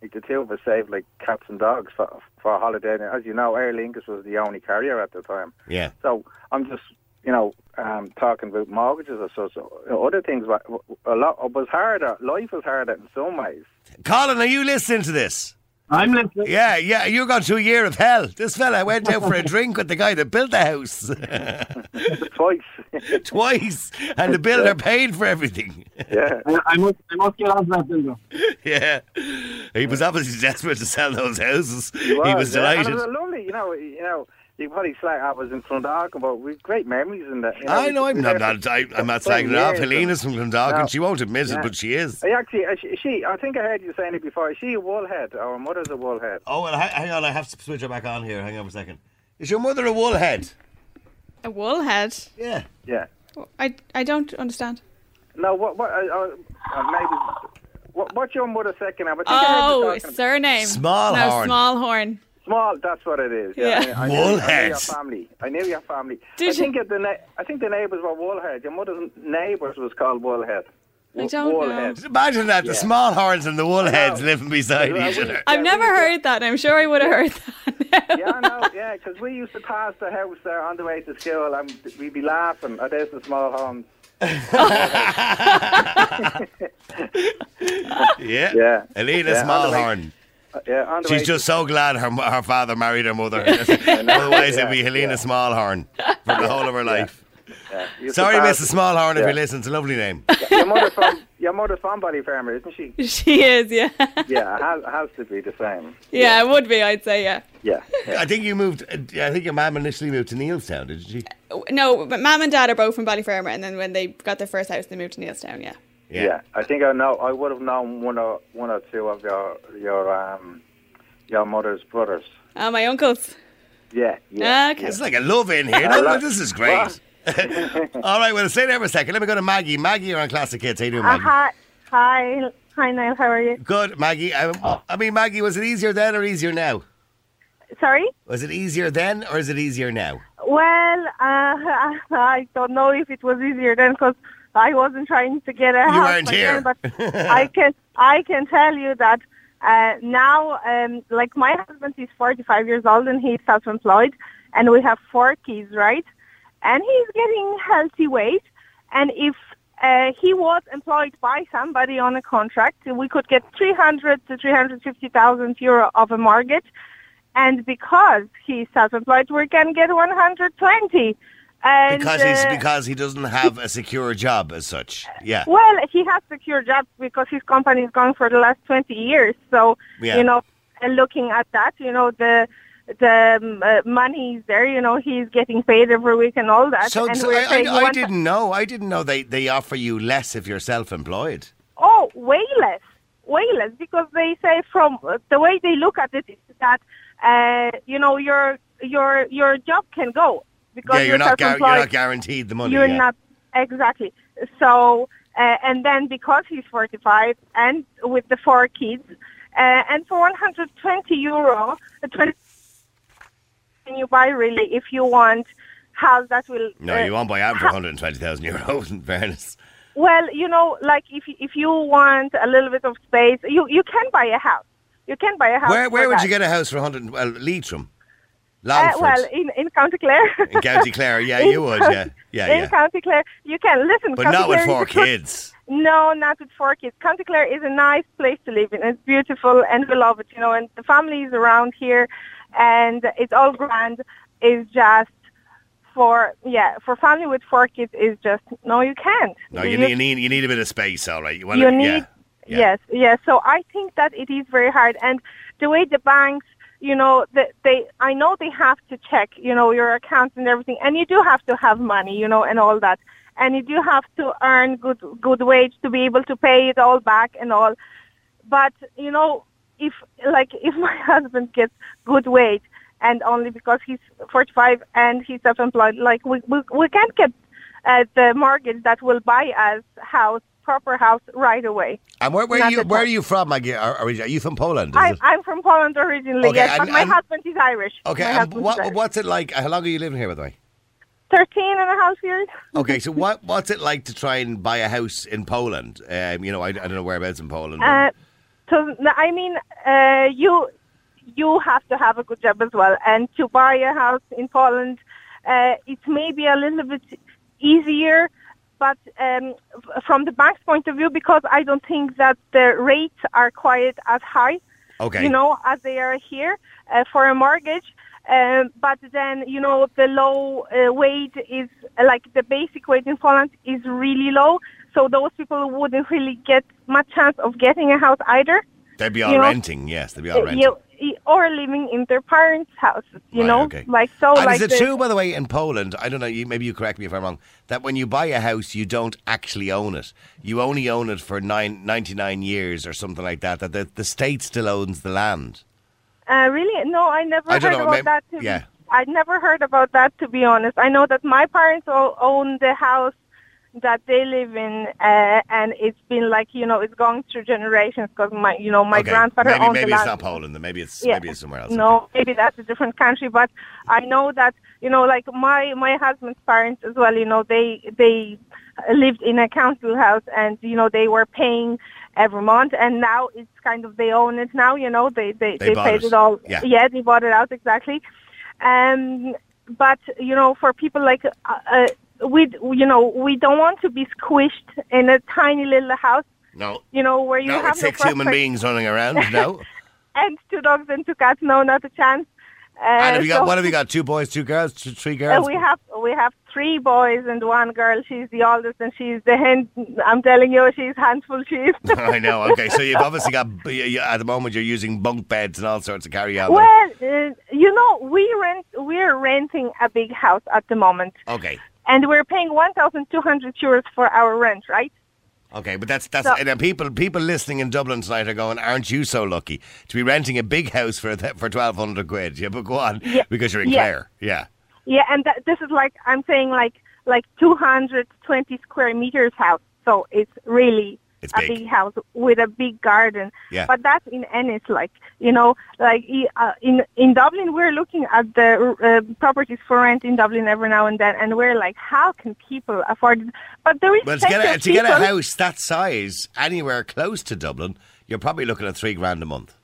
Speaker 10: like the two of us saved like cats and dogs for for a holiday. And as you know, Aer Lingus was the only carrier at the time.
Speaker 3: yeah.
Speaker 10: So I'm just, you know, um, talking about mortgages or so. so you know, other things, were- a lot it was harder. Life was harder in some ways.
Speaker 3: Colin, are you listening to this?
Speaker 6: I'm listening.
Speaker 3: Yeah, yeah, you got going through a year of hell. This fella went out for a drink with the guy that built the house
Speaker 10: Twice.
Speaker 3: twice, and the builder paid for everything.
Speaker 10: yeah.
Speaker 6: I, I must, I must get on to that builder.
Speaker 3: yeah, he was obviously desperate to sell those houses. He
Speaker 10: It
Speaker 3: was,
Speaker 10: yeah. And
Speaker 3: delighted.
Speaker 10: it was a lovely, you know, you know. You probably slag I was in Clondalkin, but we've great memories in that. You know,
Speaker 3: I know I'm not,
Speaker 10: there
Speaker 3: not I, I'm not
Speaker 10: 20
Speaker 3: slagging it off.
Speaker 10: years,
Speaker 3: Helena's from Clondalkin.
Speaker 10: No.
Speaker 3: She won't admit it, but she is.
Speaker 10: I actually, uh, she, she, I think I heard you saying it before. Is she a woolhead? Our mother's a woolhead.
Speaker 3: Oh, well, hang on. I have to switch her back on here. Hang on a second. Is your mother a woolhead?
Speaker 4: A wool head?
Speaker 3: Yeah.
Speaker 10: Yeah.
Speaker 4: I, I don't understand.
Speaker 10: No, what, what, uh, uh, uh, maybe. What, what's your mother's second name? I think I heard you
Speaker 4: Oh, surname.
Speaker 3: Smallhorn.
Speaker 4: No, small horn.
Speaker 10: Small, that's what it is.
Speaker 4: Yeah.
Speaker 10: Yeah, I, I, knew, I knew your family. I knew your family.
Speaker 4: Did
Speaker 10: I
Speaker 4: you?
Speaker 10: think the na- I think the neighbours were Woolhead. Your mother's neighbours was called Woolhead.
Speaker 4: I don't know.
Speaker 10: Woolhead.
Speaker 3: Imagine that the
Speaker 10: Yeah.
Speaker 3: small horns and the woolheads
Speaker 10: know.
Speaker 3: living beside
Speaker 10: Yeah,
Speaker 3: each
Speaker 10: we-
Speaker 3: other.
Speaker 4: I've
Speaker 10: Yeah,
Speaker 4: never heard that, I'm sure I would have heard that.
Speaker 10: Yeah, I know. Yeah, because we used to pass the house there on the way to school, and we'd be laughing. Oh, there's the small homes.
Speaker 3: Yeah.
Speaker 10: Yeah.
Speaker 3: Elena
Speaker 10: Yeah, on the
Speaker 3: Smallhorn.
Speaker 10: Uh, yeah, on the
Speaker 3: She's
Speaker 10: way
Speaker 3: just so glad her her father married her mother. Otherwise, it'd be Helena
Speaker 10: yeah.
Speaker 3: Smallhorn for the whole of her life.
Speaker 10: to, yeah, we used to
Speaker 3: Sorry,
Speaker 10: pass-
Speaker 3: Mrs. Smallhorn, if you listen. It's a lovely name.
Speaker 10: Your mother's from your mother's from Ballyfermot, isn't she?
Speaker 4: she is, yeah.
Speaker 10: Yeah, it has, it has to be the same.
Speaker 4: Yeah, it would be, I'd say, yeah.
Speaker 10: Yeah. yeah.
Speaker 3: I think you moved. uh, I think your mum initially moved to Neilstown, didn't she?
Speaker 4: No, but mum and dad are both from Ballyfermot, and then when they got their first house, they moved to Neilstown, yeah.
Speaker 10: Yeah. I think I know. I would have known one or one or two of your your um your mother's brothers.
Speaker 4: Oh, my uncles.
Speaker 10: Yeah, yeah.
Speaker 4: Okay.
Speaker 3: It's like a love in here. No, no, this is great. All right, well, stay there for a second. Let me go to Maggie. Maggie, you're on Classic Hits. How you doing,
Speaker 11: Uh,
Speaker 3: Maggie?
Speaker 11: hi, hi, hi, Niall. How are you?
Speaker 3: Good, Maggie. Um, I mean, Maggie, was it easier then or easier now?
Speaker 11: Sorry.
Speaker 3: Was it easier then or is it easier now?
Speaker 11: Well, uh, I don't know if it was easier then because I wasn't trying to get a
Speaker 3: You
Speaker 11: house
Speaker 3: weren't here.
Speaker 11: then, but I can I can tell you that Uh, now, um, like my husband is 45 years old and he's self-employed, and we have four kids, right? And he's getting healthy weight, and if uh, he was employed by somebody on a contract, we could get 300 to 350,000 euro of a mortgage, and because he's self-employed, we can get 120. And,
Speaker 3: Because he's
Speaker 11: uh,
Speaker 3: because he doesn't have a secure job as such. Yeah.
Speaker 11: well, he has secure jobs because his company is going for the last 20 years. So,
Speaker 3: Yeah.
Speaker 11: you know, and looking at that, you know, the the um, uh, money is there. You know, he's getting paid every week and all that.
Speaker 3: So,
Speaker 11: and
Speaker 3: so I, I, I didn't know. I didn't know they, they offer you less if you're self-employed.
Speaker 11: Oh, way less, way less, because they say from uh, the way they look at it is that uh, you know your your your job can go because
Speaker 3: yeah, you're not gar-
Speaker 11: self-employed.
Speaker 3: you're not guaranteed the money.
Speaker 11: You're
Speaker 3: yeah.
Speaker 11: not exactly. So, uh, and then because he's 45 and with the four kids, uh, and for 120 euro, uh, 20 can you buy really if you want house that will.
Speaker 3: No,
Speaker 11: uh,
Speaker 3: you won't buy out for 120,000 euros. In fairness.
Speaker 11: Well, you know, like if if you want a little bit of space, you you can buy a house. You can buy a house.
Speaker 3: Where where would
Speaker 11: that.
Speaker 3: you get a house for 100? Well, Leitrim,
Speaker 11: Uh, well, in in County Clare.
Speaker 3: in County Clare. Yeah,
Speaker 11: In
Speaker 3: you would. Yeah, yeah,
Speaker 11: in
Speaker 3: yeah.
Speaker 11: County Clare, you can listen.
Speaker 3: But
Speaker 11: County
Speaker 3: not with
Speaker 11: Clare is
Speaker 3: four kids.
Speaker 11: No, not with four kids. County Clare is a nice place to live in. It's beautiful and we love it, you know, and the family is around here and it's all grand. It's just for, yeah, for family with four kids is just, no, you can't.
Speaker 3: No, you need you need you need a bit of space. All right, you want
Speaker 11: you
Speaker 3: to,
Speaker 11: need,
Speaker 3: yeah. yeah.
Speaker 11: yes, yes. So I think that it is very hard. And the way the banks, you know, the, they, I know they have to check, you know, your accounts and everything. And you do have to have money, you know, and all that. And you do have to earn good, good wage to be able to pay it all back and all. But, you know, if, like, if my husband gets good wage and only because he's 45 and he's self-employed, like, we, we, we can't get uh, the mortgage that will buy us house, proper house right away.
Speaker 3: And where, where are you where are you from? Maggie? Are, are you from Poland?
Speaker 11: I, I'm from Poland originally,
Speaker 3: Okay,
Speaker 11: yes,
Speaker 3: and-
Speaker 11: but my
Speaker 3: and-
Speaker 11: husband is Irish.
Speaker 3: Okay, and what,
Speaker 11: Irish.
Speaker 3: what's it like? How long are you living here, by the way?
Speaker 11: 13 and a half years.
Speaker 3: Okay, so what what's it like to try and buy a house in Poland? Um, you know, I, I don't know whereabouts in Poland.
Speaker 11: Uh, so, I mean, uh, you you have to have a good job as well. And to buy a house in Poland, uh, it's maybe a little bit easier, but um, from the bank's point of view, because I don't think that the rates are quite as high.
Speaker 3: Okay.
Speaker 11: you know, as they are here uh, for a mortgage. Um, but then, you know, the low uh, wage is like the basic wage in Poland is really low. So those people wouldn't really get much chance of getting a house either.
Speaker 3: They'd be all
Speaker 11: you know,
Speaker 3: renting, yes, they'd be all
Speaker 11: Uh,
Speaker 3: renting.
Speaker 11: you- or living in their parents' houses, you
Speaker 3: Right,
Speaker 11: know,
Speaker 3: okay.
Speaker 11: like so.
Speaker 3: and
Speaker 11: like
Speaker 3: is it true, by the way, in Poland? I don't know. You, maybe you correct me if I'm wrong. That when you buy a house, you don't actually own it. You only own it for nine, 99 years or something like that. That the, the state still owns the land.
Speaker 11: Uh, really? No, I never
Speaker 3: I
Speaker 11: heard
Speaker 3: know,
Speaker 11: about
Speaker 3: maybe-
Speaker 11: that. To
Speaker 3: yeah.
Speaker 11: Be, I never heard about that, to be honest. I know that my parents all own the house that they live in, uh, and it's been like you know it's going through generations because my you know my
Speaker 3: okay.
Speaker 11: grandfather
Speaker 3: maybe
Speaker 11: owned
Speaker 3: maybe
Speaker 11: the
Speaker 3: it's
Speaker 11: land.
Speaker 3: not Poland. Maybe it's
Speaker 11: Yeah.
Speaker 3: maybe it's somewhere else.
Speaker 11: No, maybe that's a different country, but I know that you know, like my my husband's parents as well. You know, they they lived in a council house, and you know they were paying every month, and now it's kind of they own it now. You know, they they
Speaker 3: They
Speaker 11: they, paid
Speaker 3: it.
Speaker 11: it all.
Speaker 3: Yeah.
Speaker 11: they bought it out exactly. Um, but you know, for people like uh, uh, we, you know, we don't want to be squished in a tiny little house.
Speaker 3: No.
Speaker 11: You know, where you
Speaker 3: No,
Speaker 11: have
Speaker 3: with
Speaker 11: no
Speaker 3: six human beings running around. No.
Speaker 11: and two dogs and two cats. No, not a chance. Uh,
Speaker 3: and have you got
Speaker 11: so-
Speaker 3: what have you got? Two boys, two girls, two, three
Speaker 11: Uh,
Speaker 3: girls.
Speaker 11: we have we have three boys and one girl. She's the oldest, and she's the hand. I'm telling you, she's handful. She is.
Speaker 3: I know. Okay, so you've obviously got at the moment you're using bunk beds and all sorts of carry on.
Speaker 11: well, uh, you know, we rent. We're renting a big house at the moment,
Speaker 3: Okay.
Speaker 11: And we're paying 1,200 euros for our rent, right?
Speaker 3: Okay, but that's that's
Speaker 11: So-
Speaker 3: and uh, people people listening in Dublin tonight are going, "Aren't you so lucky to be renting a big house for th- for twelve hundred quid?" Yeah, but go on
Speaker 11: Yeah.
Speaker 3: because you're in
Speaker 11: Yeah.
Speaker 3: Clare. Yeah,
Speaker 11: Yeah, and that, this is like I'm saying, like like 220 square meters house. So it's really
Speaker 3: It's
Speaker 11: a
Speaker 3: big.
Speaker 11: big house with a big garden.
Speaker 3: Yeah.
Speaker 11: But that's in Ennis, like you know, like uh, in in Dublin, we're looking at the uh, properties for rent in Dublin every now and then, and we're like, how can people afford it? But there is
Speaker 3: well to get a, to get a house that size anywhere close to Dublin, you're probably looking at three grand a month.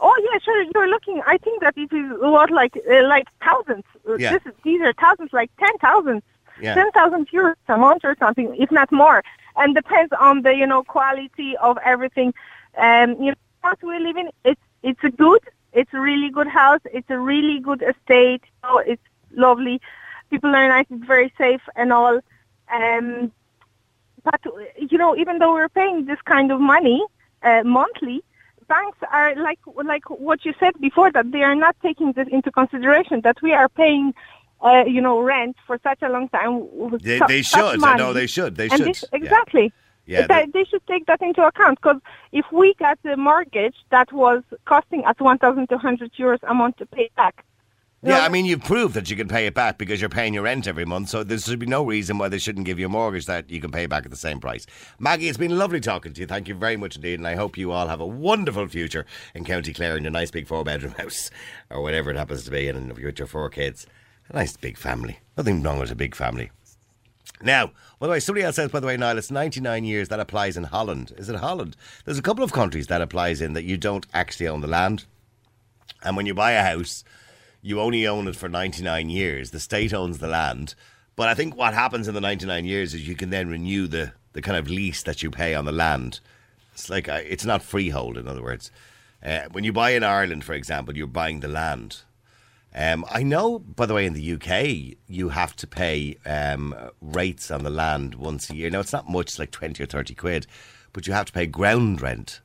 Speaker 11: Oh yeah, sure. You're looking. I think that it is what like uh, like thousands. Uh,
Speaker 3: Yeah.
Speaker 11: This is, these are thousands, like ten thousand,
Speaker 3: Yeah.
Speaker 11: ten thousand euros a month or something, if not more. And depends on the you know quality of everything. Um, you know, house we live in, it's it's a good, it's a really good house. It's a really good estate. So it's lovely. People are nice. It's very safe and all. Um, but you know, even though we're paying this kind of money uh, monthly, banks are like like what you said before that they are not taking this into consideration that we are paying. Uh, you know, rent for such a long time.
Speaker 3: They,
Speaker 11: su-
Speaker 3: they
Speaker 11: such
Speaker 3: should. I know they should. They
Speaker 11: and
Speaker 3: should.
Speaker 11: This, exactly.
Speaker 3: Yeah,
Speaker 11: That- they should take that into account because if we got a mortgage that was costing us 1,200 euros a month to pay back,
Speaker 3: Yeah, I mean, you've proved that you can pay it back because you're paying your rent every month, so there should be no reason why they shouldn't give you a mortgage that you can pay back at the same price. Maggie, it's been lovely talking to you. Thank you very much indeed, and I hope you all have a wonderful future in County Clare in your nice big four bedroom house, or whatever it happens to be, and with your four kids. A nice big family. Nothing wrong with a big family. Now, by the way, somebody else says, by the way, Niall, it's 99 years that applies in Holland. Is it Holland? There's a couple of countries that applies in that you don't actually own the land. And when you buy a house, you only own it for 99 years. The state owns the land. But I think what happens in the 99 years is you can then renew the, the kind of lease that you pay on the land. It's like, uh, it's not freehold, in other words. Uh, when you buy in Ireland, for example, you're buying the land. Um, I know, by the way, in the UK, you have to pay um, rates on the land once a year. Now, it's not much, like 20 or 30 quid, but you have to pay ground rent.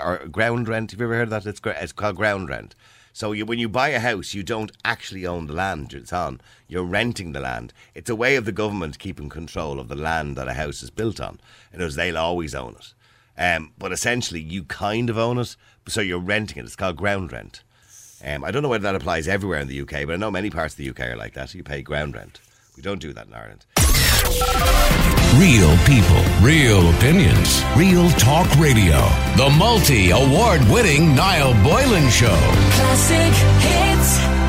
Speaker 3: Or ground rent, have you ever heard of that? It's, it's called ground rent. So you, when you buy a house, you don't actually own the land it's on. You're renting the land. It's a way of the government keeping control of the land that a house is built on. Other words, they'll always own it. Um, but essentially, you kind of own it, so you're renting it. It's called ground rent. Um, I don't know whether that applies everywhere in the UK, but I know many parts of the UK are like that. You pay ground rent. We don't do that in Ireland.
Speaker 1: Real people, real opinions, real talk radio. The multi award winning Niall Boylan Show.
Speaker 2: Classic hits.